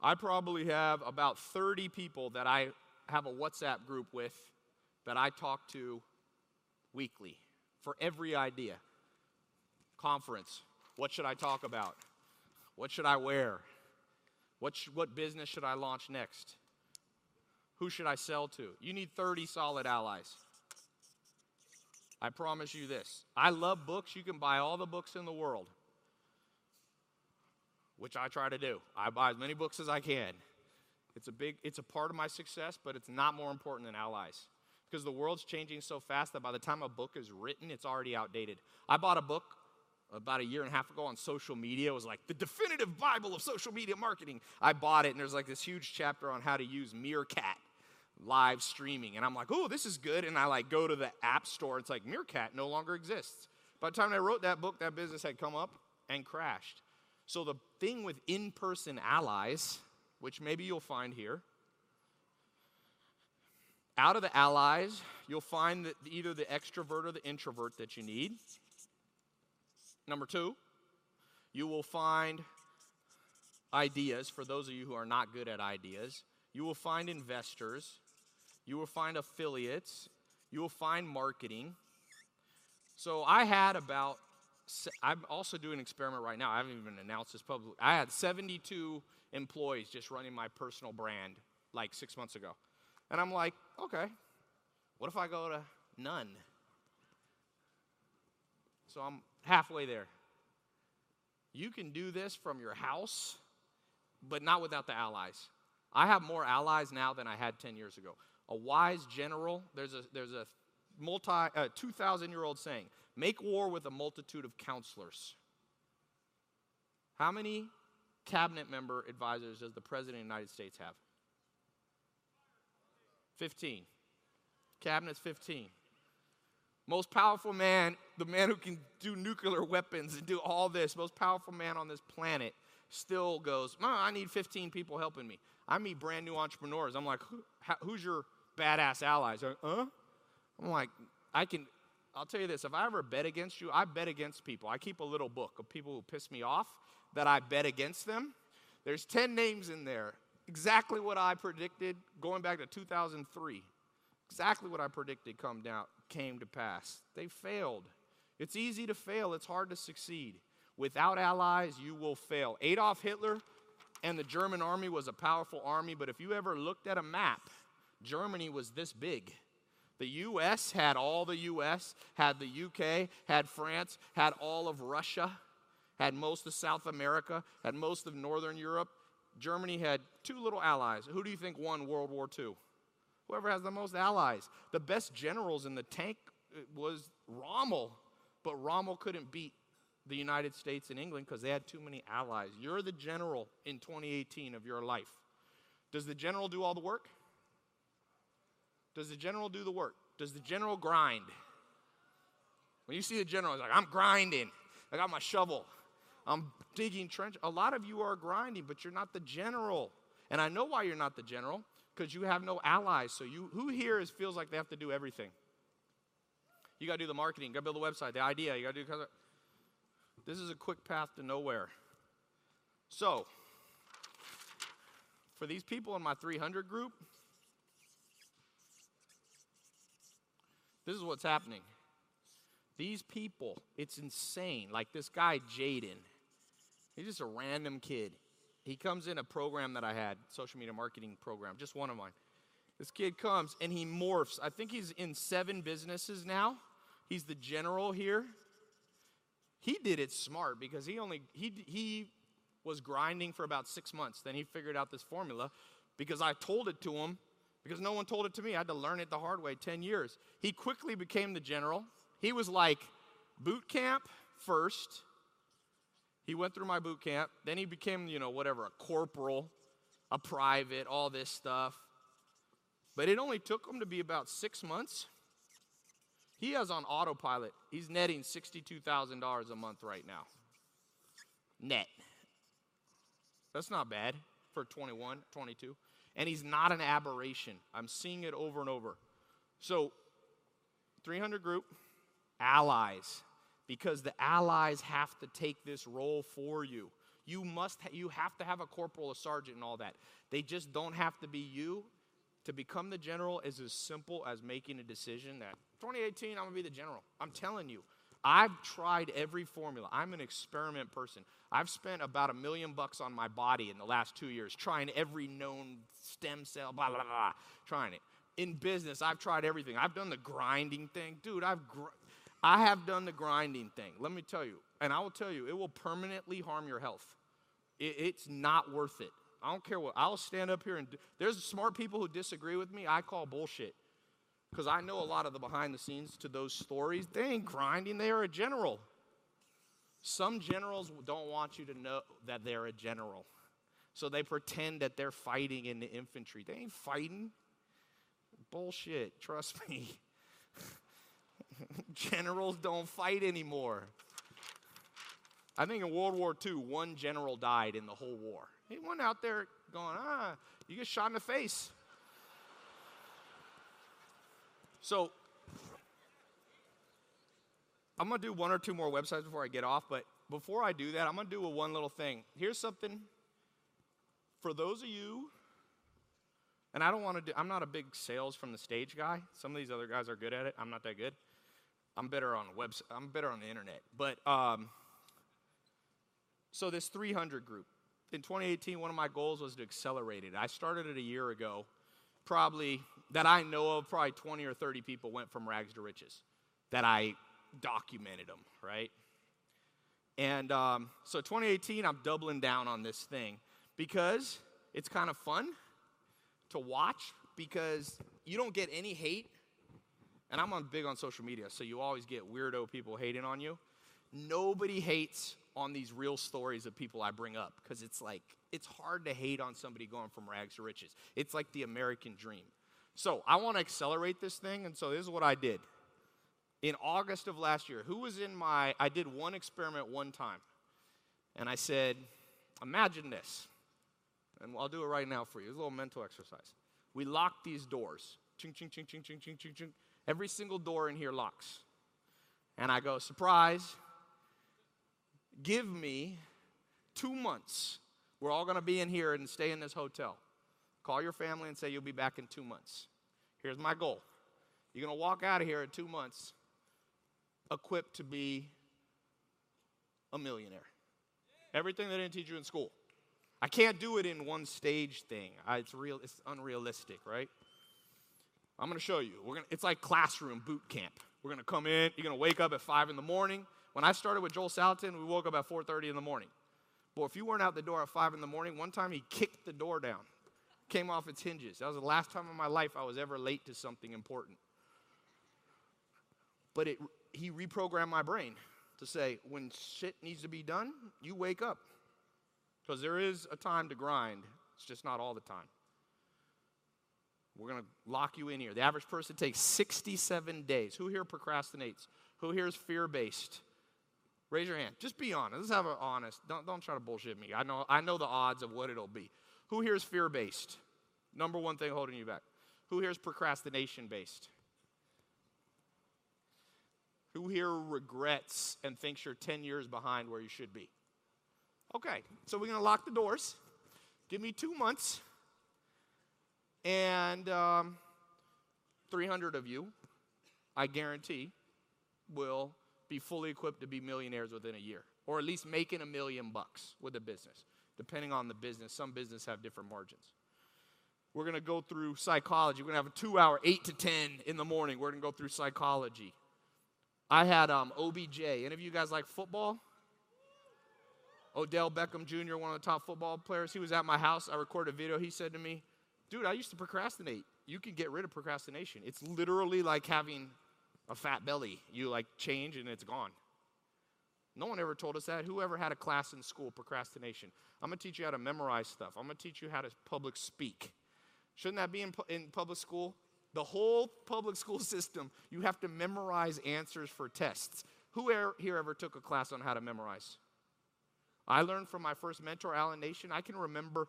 I probably have about 30 people that I have a WhatsApp group with that I talk to weekly for every idea. Conference. What should I talk about? What should I wear? What, sh- what business should I launch next? Who should I sell to? You need 30 solid allies. I promise you this. I love books. You can buy all the books in the world, which I try to do. I buy as many books as I can. It's a big it's a part of my success, but it's not more important than allies. Because the world's changing so fast that by the time a book is written, it's already outdated. I bought a book about a year and a half ago on social media. It was like the definitive Bible of social media marketing. I bought it, and there's like this huge chapter on how to use Meerkat live streaming. And I'm like, oh, this is good. And I like go to the app store. It's like Meerkat no longer exists. By the time I wrote that book, that business had come up and crashed. So the thing with in-person allies, which maybe you'll find here, out of the allies, you'll find that either the extrovert or the introvert that you need. Number two, you will find ideas for those of you who are not good at ideas. You will find investors. You will find affiliates. You will find marketing. So I had about, I'm also doing an experiment right now. I haven't even announced this publicly. I had 72 employees just running my personal brand like six months ago. And I'm like, okay, what if I go to none? So I'm halfway there. You can do this from your house, but not without the allies. I have more allies now than I had 10 years ago. A wise general, there's a, there's a multi, uh, 2,000 year old saying, make war with a multitude of counselors. How many cabinet member advisors does the President of the United States have? 15. Cabinet's 15. Most powerful man, the man who can do nuclear weapons and do all this, most powerful man on this planet, still goes, I need 15 people helping me. I meet brand new entrepreneurs. I'm like, who's your badass allies? Like, huh? I'm like, I can, I'll tell you this if I ever bet against you, I bet against people. I keep a little book of people who piss me off that I bet against them. There's 10 names in there. Exactly what I predicted going back to 2003. Exactly what I predicted come down, came to pass. They failed. It's easy to fail, it's hard to succeed. Without allies, you will fail. Adolf Hitler and the German army was a powerful army, but if you ever looked at a map, Germany was this big. The US had all the US, had the UK, had France, had all of Russia, had most of South America, had most of Northern Europe. Germany had two little allies. Who do you think won World War II? Whoever has the most allies. The best generals in the tank uh, was Rommel, but Rommel couldn't beat the United States and England because they had too many allies. You're the general in 2018 of your life. Does the general do all the work? Does the general do the work? Does the general grind? When you see the general, he's like, I'm grinding. I got my shovel. I'm digging trench. A lot of you are grinding, but you're not the general. And I know why you're not the general because you have no allies. So you who here is feels like they have to do everything? You got to do the marketing, got to build the website, the idea, you got to do This is a quick path to nowhere. So, for these people in my 300 group, this is what's happening. These people, it's insane. Like this guy, Jaden, he's just a random kid he comes in a program that I had, social media marketing program, just one of mine. This kid comes and he morphs. I think he's in seven businesses now. He's the general here. He did it smart because he only he he was grinding for about six months. Then he figured out this formula because I told it to him because no one told it to me. I had to learn it the hard way. Ten years. He quickly became the general. He was like boot camp first, he went through my boot camp. Then he became, you know, whatever, a corporal, a private, all this stuff. But it only took him to be about six months. He has on autopilot. He's netting $62,000 a month right now. Net. That's not bad for 21, 22. And he's not an aberration. I'm seeing it over and over. So, 300 group, allies, because the allies have to take this role for you. You must, ha- you have to have a corporal, a sergeant, and all that. They just don't have to be you. To become the general is as simple as making a decision that 2018, I'm gonna be the general. I'm telling you, I've tried every formula. I'm an experiment person. I've spent about a million bucks on my body in the last two years, trying every known stem cell, blah, blah, blah, trying it. In business, I've tried everything. I've done the grinding thing. Dude, I've gr- I have done the grinding thing. Let me tell you, and I will tell you, it will permanently harm your health. It, it's not worth it. I don't care what. I'll stand up here and there's smart people who disagree with me. I call bullshit because I know a lot of the behind the scenes to those stories. They ain't grinding. They are a general. Some generals don't want you to know that they're a general, so they pretend that they're fighting in the infantry. They ain't fighting. Bullshit. Trust me. Generals don't fight anymore. I think in World War II, one general died in the whole war. He went out there going, ah, you get shot in the face. So, I'm gonna do one or two more websites before I get off, but before I do that, I'm gonna do a one little thing. Here's something for those of you, and I don't wanna do, I'm not a big sales from the stage guy. Some of these other guys are good at it. I'm not that good. I'm better on website. I'm better on the internet. But um, so this 300 group in 2018, one of my goals was to accelerate it. I started it a year ago. Probably that I know of, probably 20 or 30 people went from rags to riches. That I documented them, right? And um, so 2018, I'm doubling down on this thing because it's kind of fun to watch because you don't get any hate and I'm on big on social media, so you always get weirdo people hating on you. Nobody hates on these real stories of people I bring up because it's like, it's hard to hate on somebody going from rags to riches. It's like the American dream. So I want to accelerate this thing, and so this is what I did. In August of last year, who was in my, I did one experiment one time, and I said, imagine this, and I'll do it right now for you. It's a little mental exercise. We lock these doors. Ching, ching, ching, ching, ching, ching, ching, ching. Every single door in here locks. And I go, surprise, give me two months. We're all going to be in here and stay in this hotel. Call your family and say you'll be back in two months. Here's my goal you're going to walk out of here in two months equipped to be a millionaire. Everything they didn't teach you in school. I can't do it in one stage thing. I, it's real. It's unrealistic, right? I'm going to show you. We're gonna, it's like classroom boot camp. We're going to come in. You're going to wake up at 5 in the morning. When I started with Joel Salatin, we woke up at 4.30 in the morning. Boy, if you weren't out the door at 5 in the morning, one time he kicked the door down, came off its hinges. That was the last time in my life I was ever late to something important. But it, he reprogrammed my brain to say, when shit needs to be done, you wake up. Because there is a time to grind, it's just not all the time. We're going to lock you in here. The average person takes 67 days. Who here procrastinates? Who here is fear based? Raise your hand. Just be honest. Let's have an honest. Don't, don't try to bullshit me. I know, I know the odds of what it'll be. Who here is fear based? Number one thing holding you back. Who here is procrastination based? Who here regrets and thinks you're 10 years behind where you should be? Okay, so we're to lock the doors. Give me two months and um, 300 of you, I guarantee, will be fully equipped to be millionaires within a year, or at least making a million bucks with a business, depending on the business. Some business have different margins. We're going to go through psychology. We're going to have a two hour, 8 to 10 in the morning. We're going to go through psychology. I had um, OBJ. Any of you guys like football? Odell Beckham Jr., one of the top football players. He was at my house. I recorded a video. He said to me, Dude, I used to procrastinate. You can get rid of procrastination. It's literally like having a fat belly. You like change and it's gone. No one ever told us that. Whoever had a class in school, procrastination. I'm going to teach you how to memorize stuff. I'm going to teach you how to public speak. Shouldn't that be in, in public school? The whole public school system, you have to memorize answers for tests. Who here ever took a class on how to memorize? I learned from my first mentor, Alan Nation, I can remember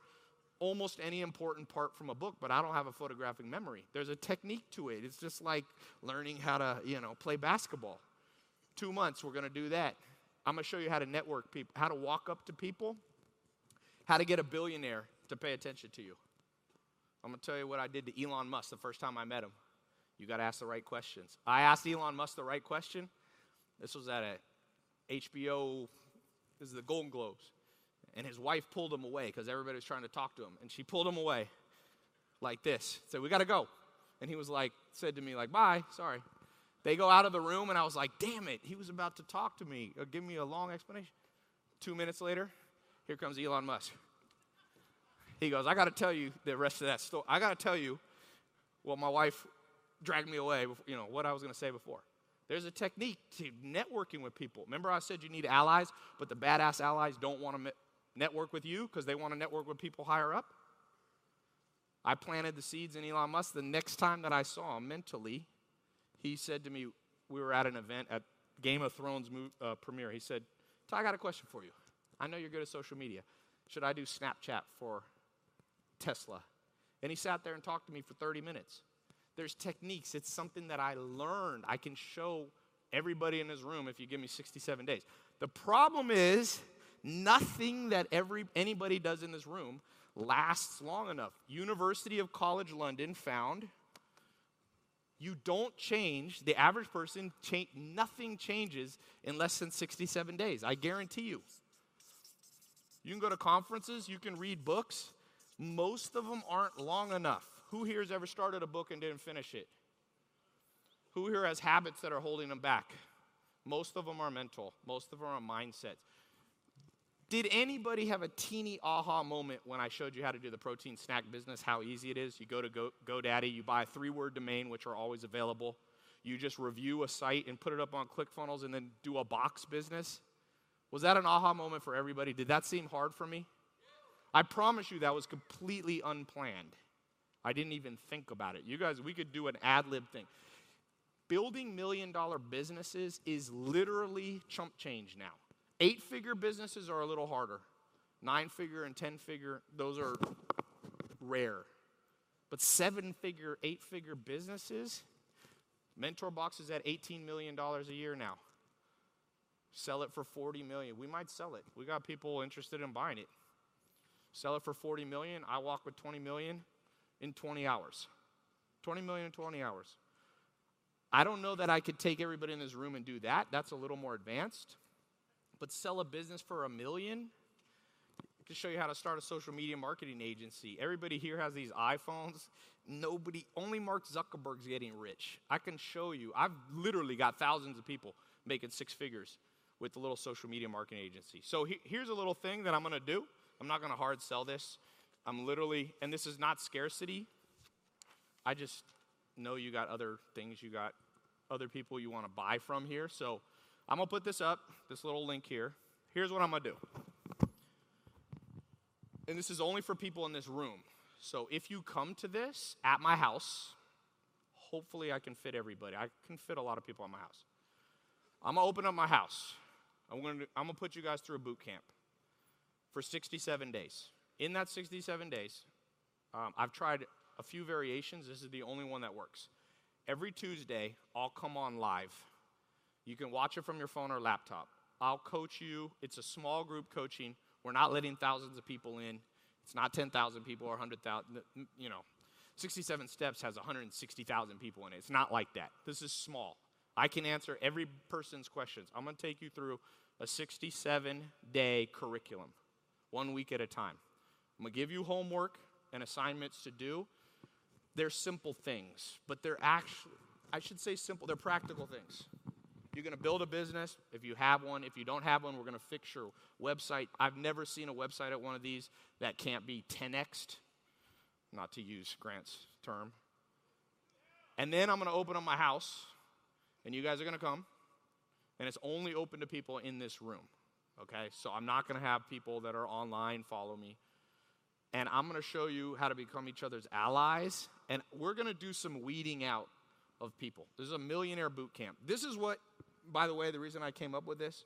almost any important part from a book, but I don't have a photographic memory. There's a technique to it. It's just like learning how to, you know, play basketball. Two months, we're going to do that. I'm going to show you how to network people, how to walk up to people, how to get a billionaire to pay attention to you. I'm going to tell you what I did to Elon Musk the first time I met him. You got to ask the right questions. I asked Elon Musk the right question. This was at a HBO, this is the Golden Globes and his wife pulled him away because everybody was trying to talk to him. And she pulled him away like this. Said, We got to go. And he was like, said to me, like, bye, sorry. They go out of the room, and I was like, damn it, he was about to talk to me or give me a long explanation. Two minutes later, here comes Elon Musk. He goes, I got to tell you the rest of that story. I got to tell you what my wife dragged me away, you know, what I was going to say before. There's a technique to networking with people. Remember, I said you need allies, but the badass allies don't want to network with you because they want to network with people higher up. I planted the seeds in Elon Musk. The next time that I saw him mentally, he said to me, we were at an event at Game of Thrones uh, premiere. He said, Tai, I got a question for you. I know you're good at social media. Should I do Snapchat for Tesla? And he sat there and talked to me for 30 minutes. There's techniques. It's something that I learned. I can show everybody in this room if you give me 67 days. The problem is, Nothing that every, anybody does in this room lasts long enough. University of College London found you don't change, the average person, change, nothing changes in less than 67 days. I guarantee you. You can go to conferences, you can read books. Most of them aren't long enough. Who here has ever started a book and didn't finish it? Who here has habits that are holding them back? Most of them are mental, most of them are mindsets. Did anybody have a teeny aha moment when I showed you how to do the protein snack business, how easy it is? You go to Go, GoDaddy, you buy a three word domain, which are always available. You just review a site and put it up on ClickFunnels and then do a box business. Was that an aha moment for everybody? Did that seem hard for me? I promise you that was completely unplanned. I didn't even think about it. You guys, we could do an ad lib thing. Building million dollar businesses is literally chump change now. Eight figure businesses are a little harder. Nine figure and 10 figure, those are rare. But seven figure, eight figure businesses, Mentor Box is at $18 million a year now. Sell it for 40 million. We might sell it. We got people interested in buying it. Sell it for 40 million. I walk with 20 million in 20 hours. 20 million in 20 hours. I don't know that I could take everybody in this room and do that. That's a little more advanced. But sell a business for a million? To show you how to start a social media marketing agency. Everybody here has these iPhones. Nobody, only Mark Zuckerberg's getting rich. I can show you. I've literally got thousands of people making six figures with the little social media marketing agency. So he, here's a little thing that I'm to do. I'm not to hard sell this. I'm literally, and this is not scarcity. I just know you got other things, you got other people you want to buy from here. So I'm going to put this up, this little link here. Here's what I'm going to do. And this is only for people in this room. So if you come to this at my house, hopefully I can fit everybody. I can fit a lot of people in my house. I'm going to open up my house. I'm going to I'm going to put you guys through a boot camp for 67 days. In that 67 days, um, I've tried a few variations. This is the only one that works. Every Tuesday, I'll come on live you can watch it from your phone or laptop. I'll coach you. It's a small group coaching. We're not letting thousands of people in. It's not 10,000 people or 100,000. You know, 67 Steps has 160,000 people in it. It's not like that. This is small. I can answer every person's questions. I'm going to take you through a 67 day curriculum, one week at a time. I'm going to give you homework and assignments to do. They're simple things, but they're actually, I should say simple, they're practical things. Going to build a business if you have one. If you don't have one, we're going to fix your website. I've never seen a website at one of these that can't be 10xed, not to use Grant's term. And then I'm going to open up my house, and you guys are going to come, and it's only open to people in this room. Okay? So I'm not going to have people that are online follow me. and I'm going to show you how to become each other's allies. And we're going to do some weeding out of people. This is a millionaire boot camp. This is what, by the way, the reason I came up with this.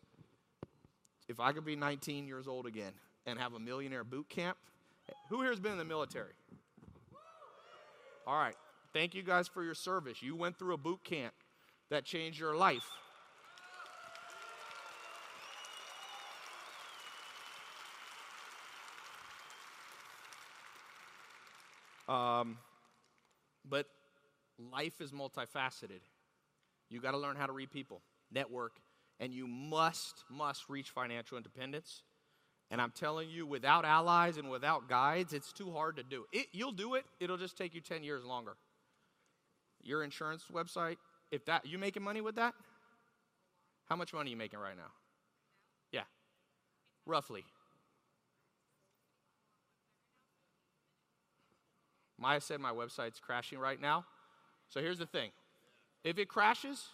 If I could be 19 years old again and have a millionaire boot camp, who here has been in the military? All right. Thank you guys for your service. You went through a boot camp that changed your life. Um, but life is multifaceted. You got to learn how to read people, network, and you must, must reach financial independence. And I'm telling you, without allies and without guides, it's too hard to do. It, you'll do it, it'll just take you 10 years longer. Your insurance website, if that, you making money with that? How much money are you making right now? Yeah, roughly. Maya said my website's crashing right now. So here's the thing if it crashes,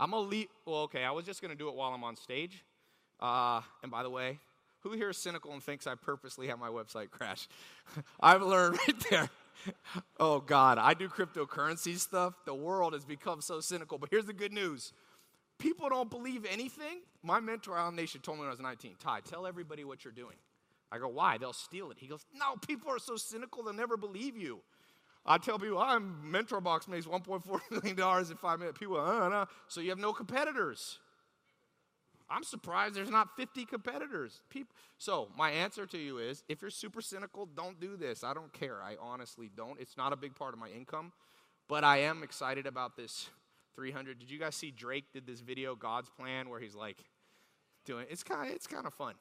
I'm gonna leave. Well, okay, I was just gonna do it while I'm on stage. Uh, and by the way, who here is cynical and thinks I purposely have my website crash? I've learned right there. oh God, I do cryptocurrency stuff. The world has become so cynical. But here's the good news people don't believe anything. My mentor, Allan Nation, told me when I was 19 Tai, tell everybody what you're doing. I go, why? They'll steal it. He goes, no, people are so cynical, they'll never believe you. I tell people, I'm MentorBox makes $1.4 million in five minutes. People, uh. So you have no competitors. I'm surprised there's not 50 competitors. People. So my answer to you is, if you're super cynical, don't do this. I don't care. I honestly don't. It's not a big part of my income, but I am excited about this 300. Did you guys see Drake did this video, God's Plan, where he's like doing? It's kind of it's kind of fun.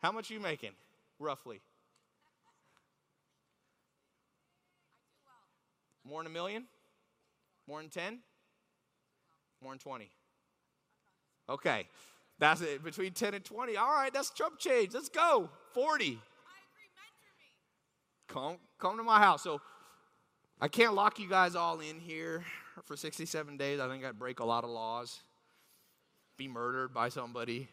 How much are you making, roughly? More than a million? More than 10? More than 20? Okay. That's it. Between 10 and 20. All right, that's Trump change. Let's go. 40. Come, come to my house. So I can't lock you guys all in here for 67 days. I think I'd break a lot of laws, be murdered by somebody.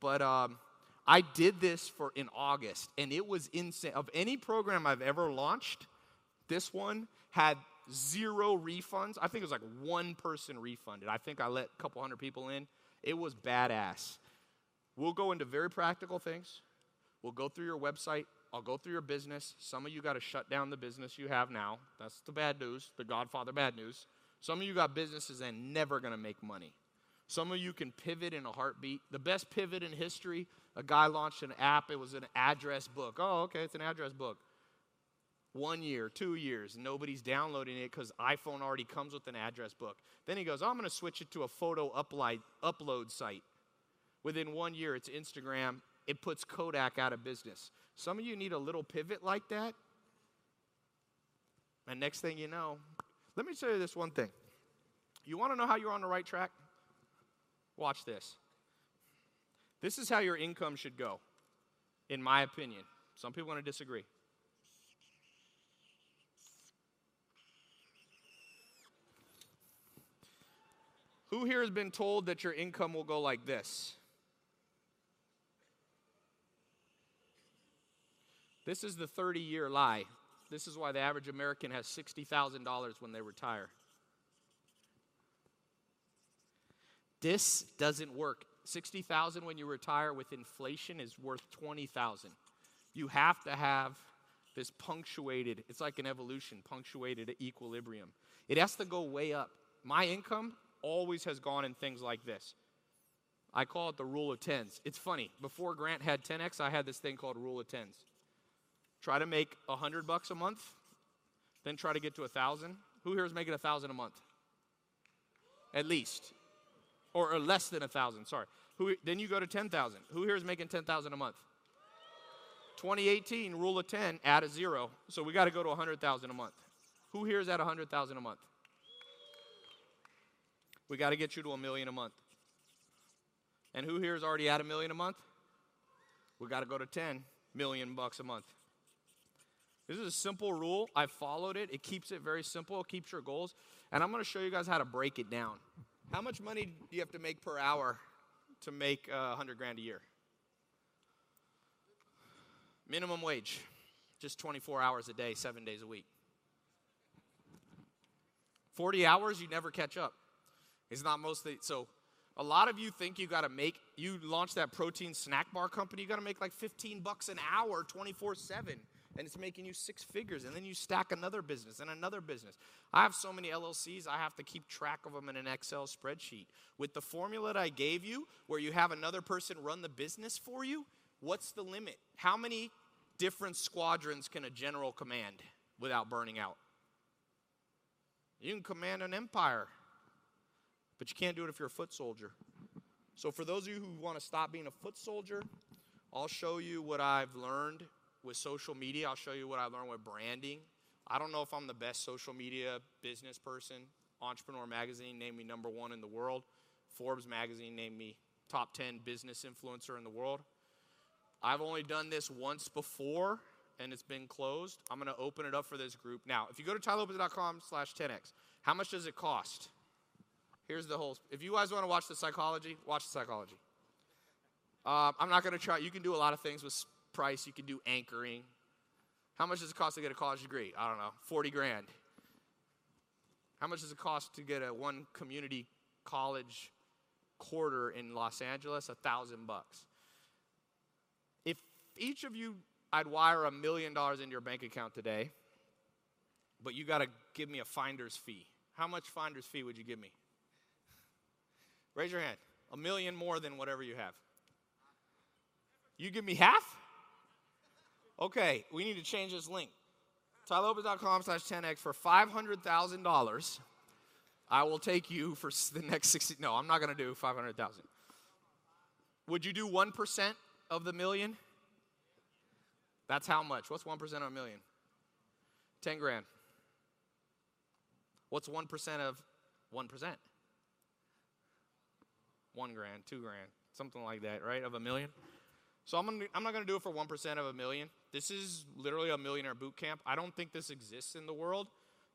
But um, I did this for in August, and it was insane. Of any program I've ever launched, this one had zero refunds. I think it was like one person refunded. I think I let a couple hundred people in. It was badass. We'll go into very practical things. We'll go through your website. I'll go through your business. Some of you got to shut down the business you have now. That's the bad news, the Godfather bad news. Some of you got businesses and never going to make money. Some of you can pivot in a heartbeat. The best pivot in history, a guy launched an app. It was an address book. Oh, okay, it's an address book. One year, two years, nobody's downloading it because iPhone already comes with an address book. Then he goes, oh, I'm going to switch it to a photo upload, upload site. Within one year, it's Instagram. It puts Kodak out of business. Some of you need a little pivot like that. And next thing you know, let me tell you this one thing. You want to know how you're on the right track? Watch this. This is how your income should go, in my opinion. Some people want to disagree. Who here has been told that your income will go like this? This is the 30 year lie. This is why the average American has $60,000 when they retire. This doesn't work. 60,000 when you retire with inflation is worth 20,000. You have to have this punctuated, it's like an evolution, punctuated equilibrium. It has to go way up. My income always has gone in things like this. I call it the rule of tens. It's funny. Before Grant had 10x, I had this thing called rule of tens. Try to make 100 bucks a month, then try to get to a 1,000. Who here is making a 1,000 a month? At least or, or less than a thousand. Sorry. Who, then you go to ten thousand. Who here is making ten thousand a month? 2018 rule of 10 add a zero so we got to go to 100000 a month who here is at 100000 a month we got to get you to a million a month. And who here is already at a million a month? We got to go to 10 million bucks a month. This is a simple rule. I followed it. It keeps it very simple. It keeps your goals. And i'm going to show you guys how to break it down. How much money do you have to make per hour to make uh, 100 grand a year? Minimum wage, just 24 hours a day, seven days a week. 40 hours, you never catch up. It's not mostly, so a lot of you think you got to make, you launch that protein snack bar company, you got to make like 15 bucks an hour 24 7 and it's making you six figures and then you stack another business and another business. I have so many llcs i have to keep track of them in an excel spreadsheet. With the formula that i gave you where you have another person run the business for you what's the limit? How many different squadrons can a general command without burning out? You can command an empire but you can't do it if you're a foot soldier so for those of you who want to stop being a foot soldier i'll show you what i've learned with social media. I'll show you what I learned with branding. I don't know if I'm the best social media business person. Entrepreneur Magazine named me number one in the world. Forbes Magazine named me top 10 business influencer in the world. I've only done this once before and it's been closed. I'm going to open it up for this group. Now, if you go to tailopez.com slash 10x, how much does it cost? Here's the whole, if you guys want to watch the psychology, watch the psychology. Uh, I'm not going to try, you can do a lot of things with price, you can do anchoring. How much does it cost to get a college degree? I don't know, 40 grand. How much does it cost to get a one community college quarter in Los Angeles? A thousand bucks. If each of you, I'd wire a million dollars into your bank account today, but you got to give me a finder's fee. How much finder's fee would you give me? Raise your hand. A million more than whatever you have. You give me half? Okay, we need to change this link. tailopez.com slash 10x for $500,000. I will take you for the next 60. No, I'm not going to do 500,000. Would you do 1% of the million? That's how much? What's 1% of a million? 10 grand. What's 1% of 1%? 1 grand, 2 grand, something like that, right? Of a million? So I'm, gonna, I'm not going to do it for 1% of a million. This is literally a millionaire boot camp. I don't think this exists in the world.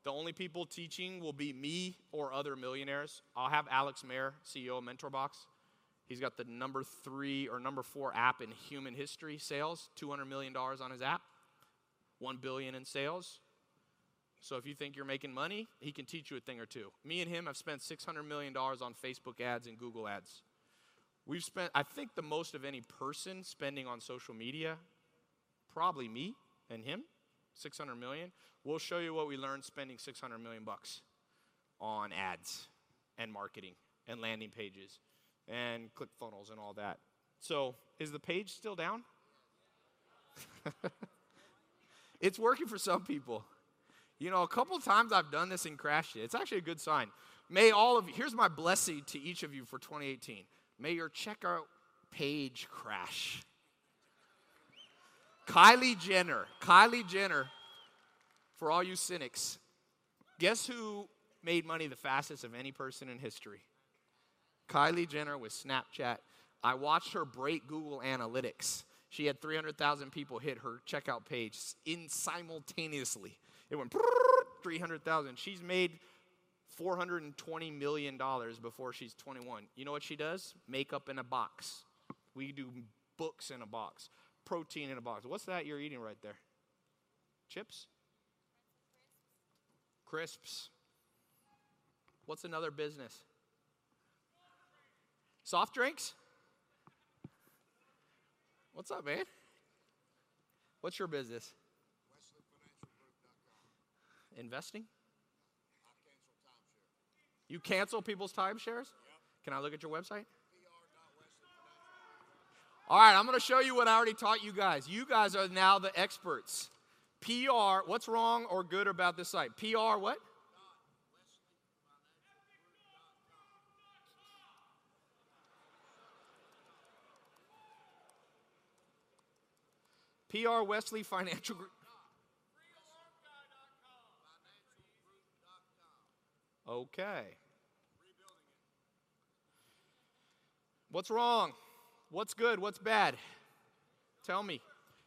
The only people teaching will be me or other millionaires. I'll have Alex Mehr, CEO of MentorBox. He's got the number three or number four app in human history sales, $200 million on his app, 1 billion in sales. So if you think you're making money, he can teach you a thing or two. Me and him have spent $600 million on Facebook ads and Google ads. We've spent, I think, the most of any person spending on social media, probably me and him, 600 million. We'll show you what we learned spending 600 million bucks on ads and marketing and landing pages and click funnels and all that. So, is the page still down? it's working for some people. You know, a couple times I've done this and crashed it. It's actually a good sign. May all of you, here's my blessing to each of you for 2018. May your checkout page crash. Kylie Jenner, Kylie Jenner, for all you cynics, guess who made money the fastest of any person in history? Kylie Jenner with Snapchat. I watched her break Google Analytics. She had 300,000 people hit her checkout page in simultaneously. It went 300,000. She's made $420 million before she's 21. You know what she does? Makeup in a box. We do books in a box, protein in a box. What's that you're eating right there? Chips? Crisps. What's another business? Soft drinks? What's up, man? What's your business? Investing? You cancel people's timeshares? Can I look at your website? All right, I'm going to show you what I already taught you guys. You guys are now the experts. PR, what's wrong or good about this site? PR what? PR Wesley Financial Group. Okay. What's wrong? What's good? What's bad? Tell me.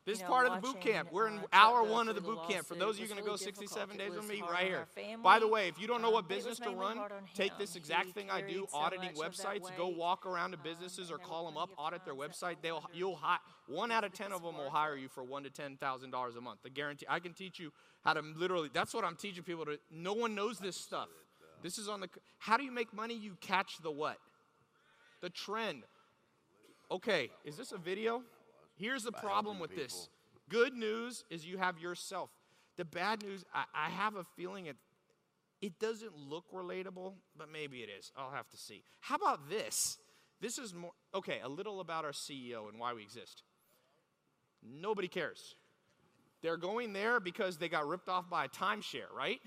This you is know, part of the boot camp. We're in uh, hour one of the boot camp. For those of you going to really go 67 days with me, right here. By the way, if you don't know um, what business to run, take this exact thing I do, so auditing much of that websites. Go walk around to um, businesses or call them up, audit their website. They'll you'll hi- one out of ten of them will hire you for one to ten thousand dollars a month. The guarantee. I can teach you how to literally. That's what I'm teaching people to. No one knows this stuff. This is on the. How do you make money? You catch the what? The trend. Okay, is this a video? Here's the problem with this. Good news is you have yourself. The bad news, I, I have a feeling it it doesn't look relatable, but maybe it is. I'll have to see. How about this? This is more okay, a little about our CEO and why we exist. Nobody cares. They're going there because they got ripped off by a timeshare, right?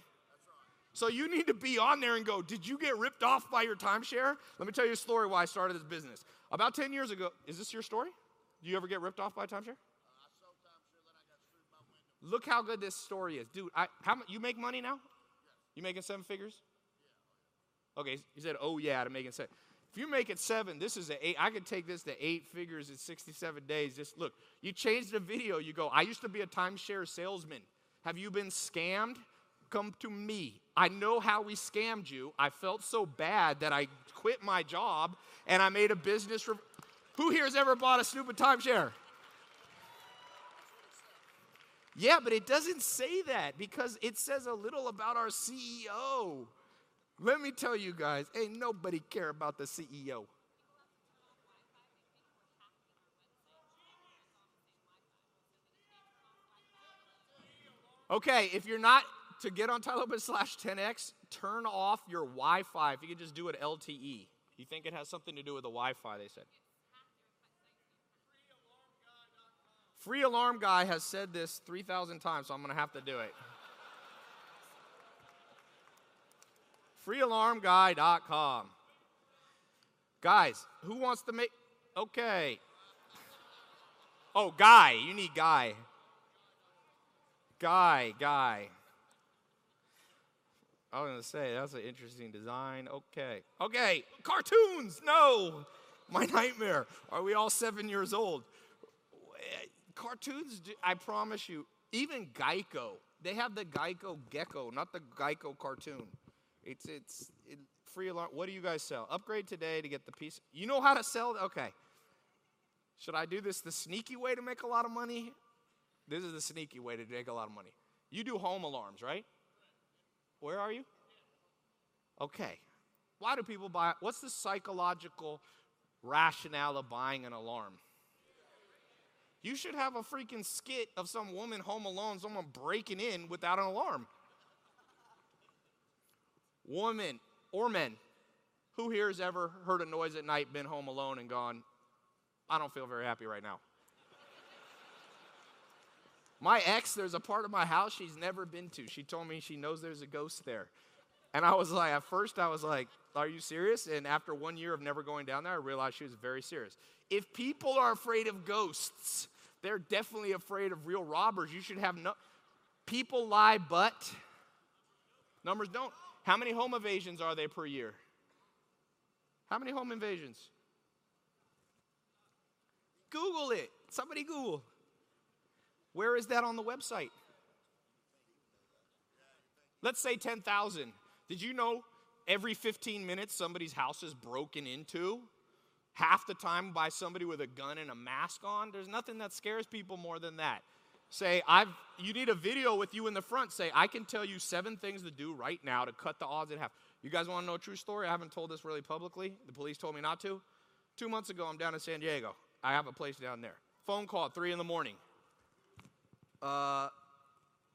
So you need to be on there and go, Did you get ripped off by your timeshare? Let me tell you a story why I started this business. About 10 years ago, is this your story? Do you ever get ripped off by a timeshare? Look how good this story is. Dude, I, how, you make money now? You making seven figures? Okay, you said, oh yeah, to making seven. If you make it seven, this is a eight. I could take this to eight figures in 67 days. Just look, you change the video. You go, I used to be a timeshare salesman. Have you been scammed? Come to me. I know how we scammed you. I felt so bad that I quit my job and I made a business. Re- Who here has ever bought a stupid timeshare? Yeah, but it doesn't say that because it says a little about our CEO. Let me tell you guys, ain't nobody care about the CEO. Okay, if you're not to get on Tylopin slash 10x, turn off your Wi-Fi. If you could just do it LTE. You think it has something to do with the Wi-Fi? They said. Free Alarm Guy has said this 3,000 times, so I'm going to have to do it. FreeAlarmGuy.com. Guys, who wants to make. Okay. Oh, Guy. You need Guy. Guy, Guy. I was to say, that's an interesting design. Okay. Okay. Cartoons. No. My nightmare. Are we all seven years old? cartoons, I promise you, even Geico, they have the Geico Gecko, not the Geico cartoon. It's it's it, free alarm. What do you guys sell? Upgrade today to get the piece. You know how to sell? Okay. Should I do this the sneaky way to make a lot of money? This is the sneaky way to make a lot of money. You do home alarms, right? Where are you? Okay. Why do people buy? What's the psychological rationale of buying an alarm? You should have a freaking skit of some woman home alone, someone breaking in without an alarm. Woman or men, who here has ever heard a noise at night, been home alone, and gone, I don't feel very happy right now? My ex, there's a part of my house she's never been to. She told me she knows there's a ghost there. And I was like, at first, I was like, Are you serious? And after one year of never going down there, I realized she was very serious. If people are afraid of ghosts, they're definitely afraid of real robbers. You should have no. People lie, but numbers don't. How many home invasions are they per year? How many home invasions? Google it. Somebody Google. Where is that on the website? Let's say 10,000. Did you know every 15 minutes somebody's house is broken into? Half the time by somebody with a gun and a mask on? There's nothing that scares people more than that. Say, I've you need a video with you in the front. Say, I can tell you seven things to do right now to cut the odds in half. You guys want to know a true story? I haven't told this really publicly. The police told me not to. Two months ago, I'm down in San Diego. I have a place down there. Phone call at three in the morning. Uh,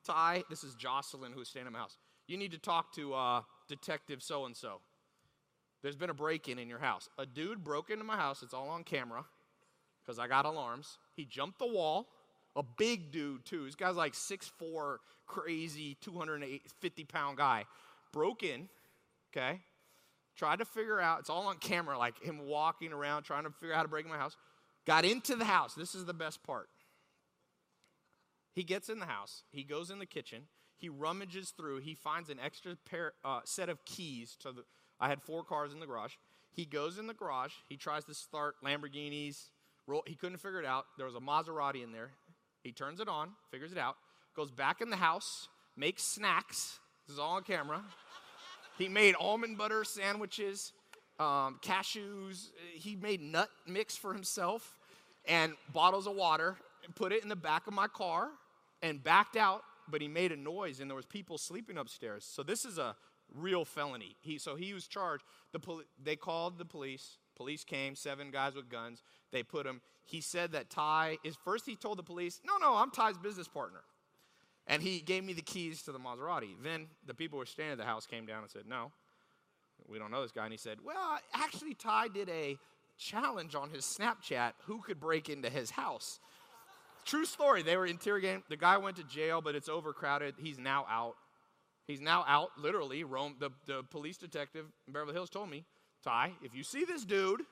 Tai, this is Jocelyn who's staying in my house. You need to talk to uh, Detective so and so. There's been a break in in your house. A dude broke into my house. It's all on camera because I got alarms. He jumped the wall. A big dude, too. This guy's like 6'4, crazy, 250 pound guy. Broke in, okay? Tried to figure out, it's all on camera, like him walking around trying to figure out how to break in my house. Got into the house. This is the best part. He gets in the house. He goes in the kitchen. He rummages through. He finds an extra pair, uh, set of keys to the. I had four cars in the garage. He goes in the garage. He tries to start Lamborghinis. Roll, he couldn't figure it out. There was a Maserati in there. He turns it on, figures it out, goes back in the house, makes snacks. This is all on camera. he made almond butter sandwiches, um, cashews. He made nut mix for himself and bottles of water and put it in the back of my car and backed out. But he made a noise and there was people sleeping upstairs. So this is a real felony. He, so he was charged. The poli- they called the police. Police came, seven guys with guns. They put him. He said that Tai is first. He told the police, "No, no, I'm Tai's business partner," and he gave me the keys to the Maserati. Then the people who were staying at the house came down and said, "No, we don't know this guy." And he said, "Well, actually, Tai did a challenge on his Snapchat. Who could break into his house?" True story. They were interrogating. The guy went to jail, but it's overcrowded. He's now out. He's now out, literally. Rome, the, the police detective in Beverly Hills told me, Tai, if you see this dude,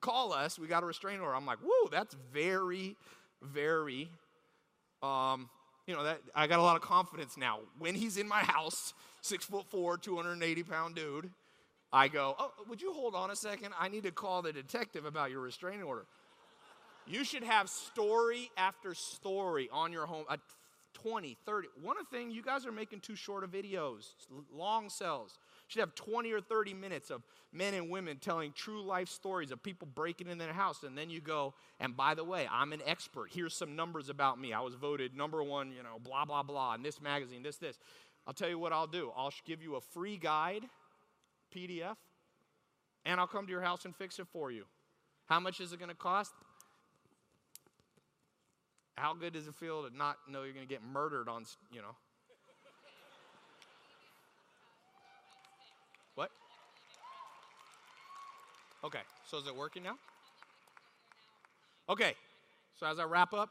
call us. We got a restraining order. I'm like, whoa, that's very, very, um, you know, that I got a lot of confidence now. When he's in my house, six foot four, 280 pound dude, I go, oh, would you hold on a second? I need to call the detective about your restraining order. You should have story after story on your home. Uh, 20, 30. One of thing, you guys are making too short of videos, long cells. Should have 20 or 30 minutes of men and women telling true life stories of people breaking in their house. And then you go, and by the way, I'm an expert. Here's some numbers about me. I was voted number one, you know, blah, blah, blah, in this magazine, this, this. I'll tell you what I'll do. I'll give you a free guide, PDF, and I'll come to your house and fix it for you. How much is it going to cost? How good does it feel to not know you're going to get murdered on, you know? What? Okay, so is it working now? Okay, so as I wrap up,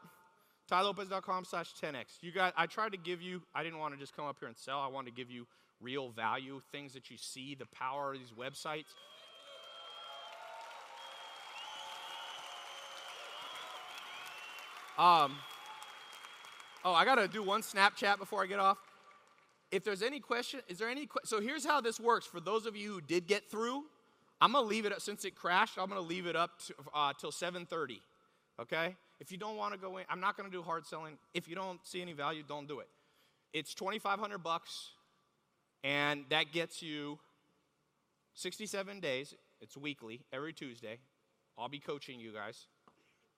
tailopez.com slash 10x. You got, I tried to give you, I didn't want to just come up here and sell. I wanted to give you real value, things that you see, the power of these websites. Um, oh, I got to do one Snapchat before I get off. If there's any question, is there any que- so here's how this works for those of you who did get through. I'm gonna leave it up, since it crashed. I'm gonna leave it up to, uh, till 7:30. Okay. If you don't want to go in, I'm not gonna do hard selling. If you don't see any value, don't do it. It's 2,500 bucks, and that gets you 67 days. It's weekly, every Tuesday. I'll be coaching you guys.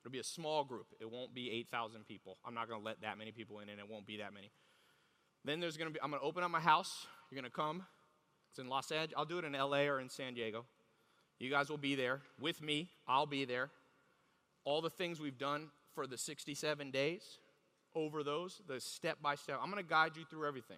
It'll be a small group. It won't be 8,000 people. I'm not going to let that many people in, and it won't be that many. Then there's going to be, I'm going to open up my house. You're going to come. It's in Los Angeles. I'll do it in LA or in San Diego. You guys will be there with me. I'll be there. All the things we've done for the 67 days, over those, the step by step. I'm going to guide you through everything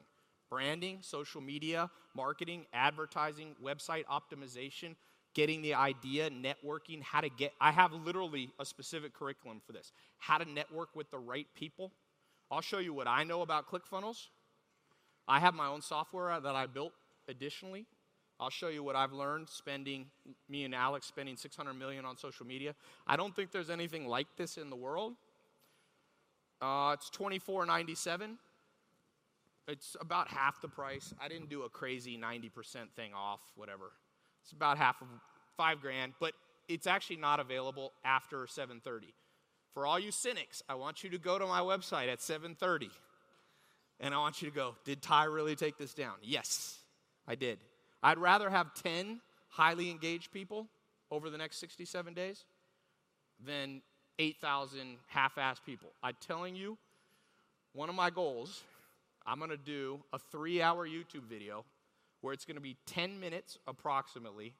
branding, social media, marketing, advertising, website optimization, getting the idea, networking, how to get. I have literally a specific curriculum for this. How to network with the right people. I'll show you what I know about ClickFunnels. I have my own software that I built additionally. I'll show you what I've learned spending me and Alex spending 600 million on social media. I don't think there's anything like this in the world. Uh, it's 24.97. It's about half the price. I didn't do a crazy 90% thing off, whatever. It's about half of five grand, but it's actually not available after 7:30. For all you cynics, I want you to go to my website at 7:30, and I want you to go. Did Tai really take this down? Yes, I did. I'd rather have 10 highly engaged people over the next 67 days than 8,000 half-assed people. I'm telling you, one of my goals, I'm going to do a three-hour YouTube video where it's going to be 10 minutes approximately,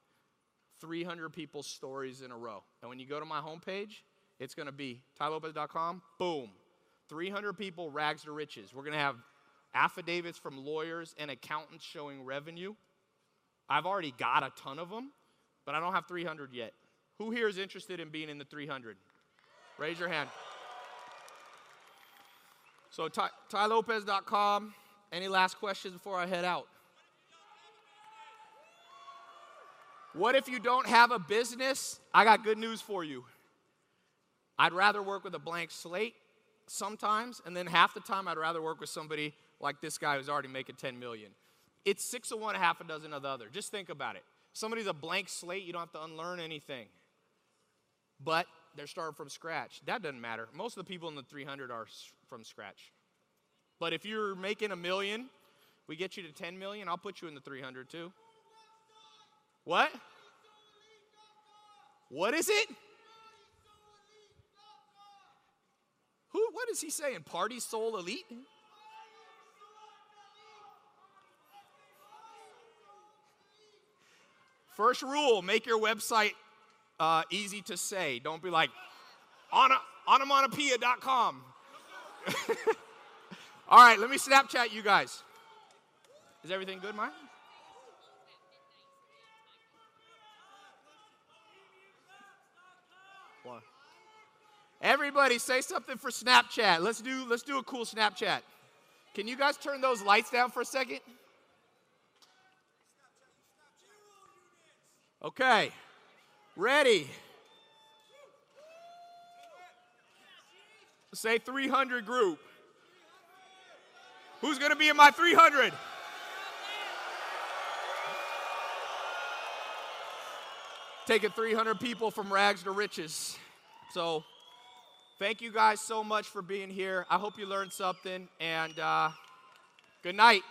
300 people's stories in a row. And when you go to my homepage, it's going to be tailopez.com, boom, 300 people, rags to riches. We're going to have affidavits from lawyers and accountants showing revenue. I've already got a ton of them, but I don't have 300 yet. Who here is interested in being in the 300? Raise your hand. So, ty- tailopez.com. Any last questions before I head out? What if you don't have a business? I got good news for you. I'd rather work with a blank slate sometimes, and then half the time I'd rather work with somebody like this guy who's already making 10 million. It's six of one, half a dozen of the other. Just think about it. Somebody's a blank slate, you don't have to unlearn anything. But they're starting from scratch. That doesn't matter. Most of the people in the 300 are from scratch. But if you're making a million, we get you to 10 million, I'll put you in the 300 too. What? What is it? Who what is he saying? Party soul elite? First rule, make your website uh, easy to say. Don't be like on onomatopoeia.com. All right, let me Snapchat you guys. Is everything good, Mike? Everybody say something for Snapchat. Let's do let's do a cool Snapchat. Can you guys turn those lights down for a second? Okay. Ready. Say 300 group. Who's going to be in my 300? Taking 300 people from rags to riches. So, thank you guys so much for being here. I hope you learned something, and uh, good night.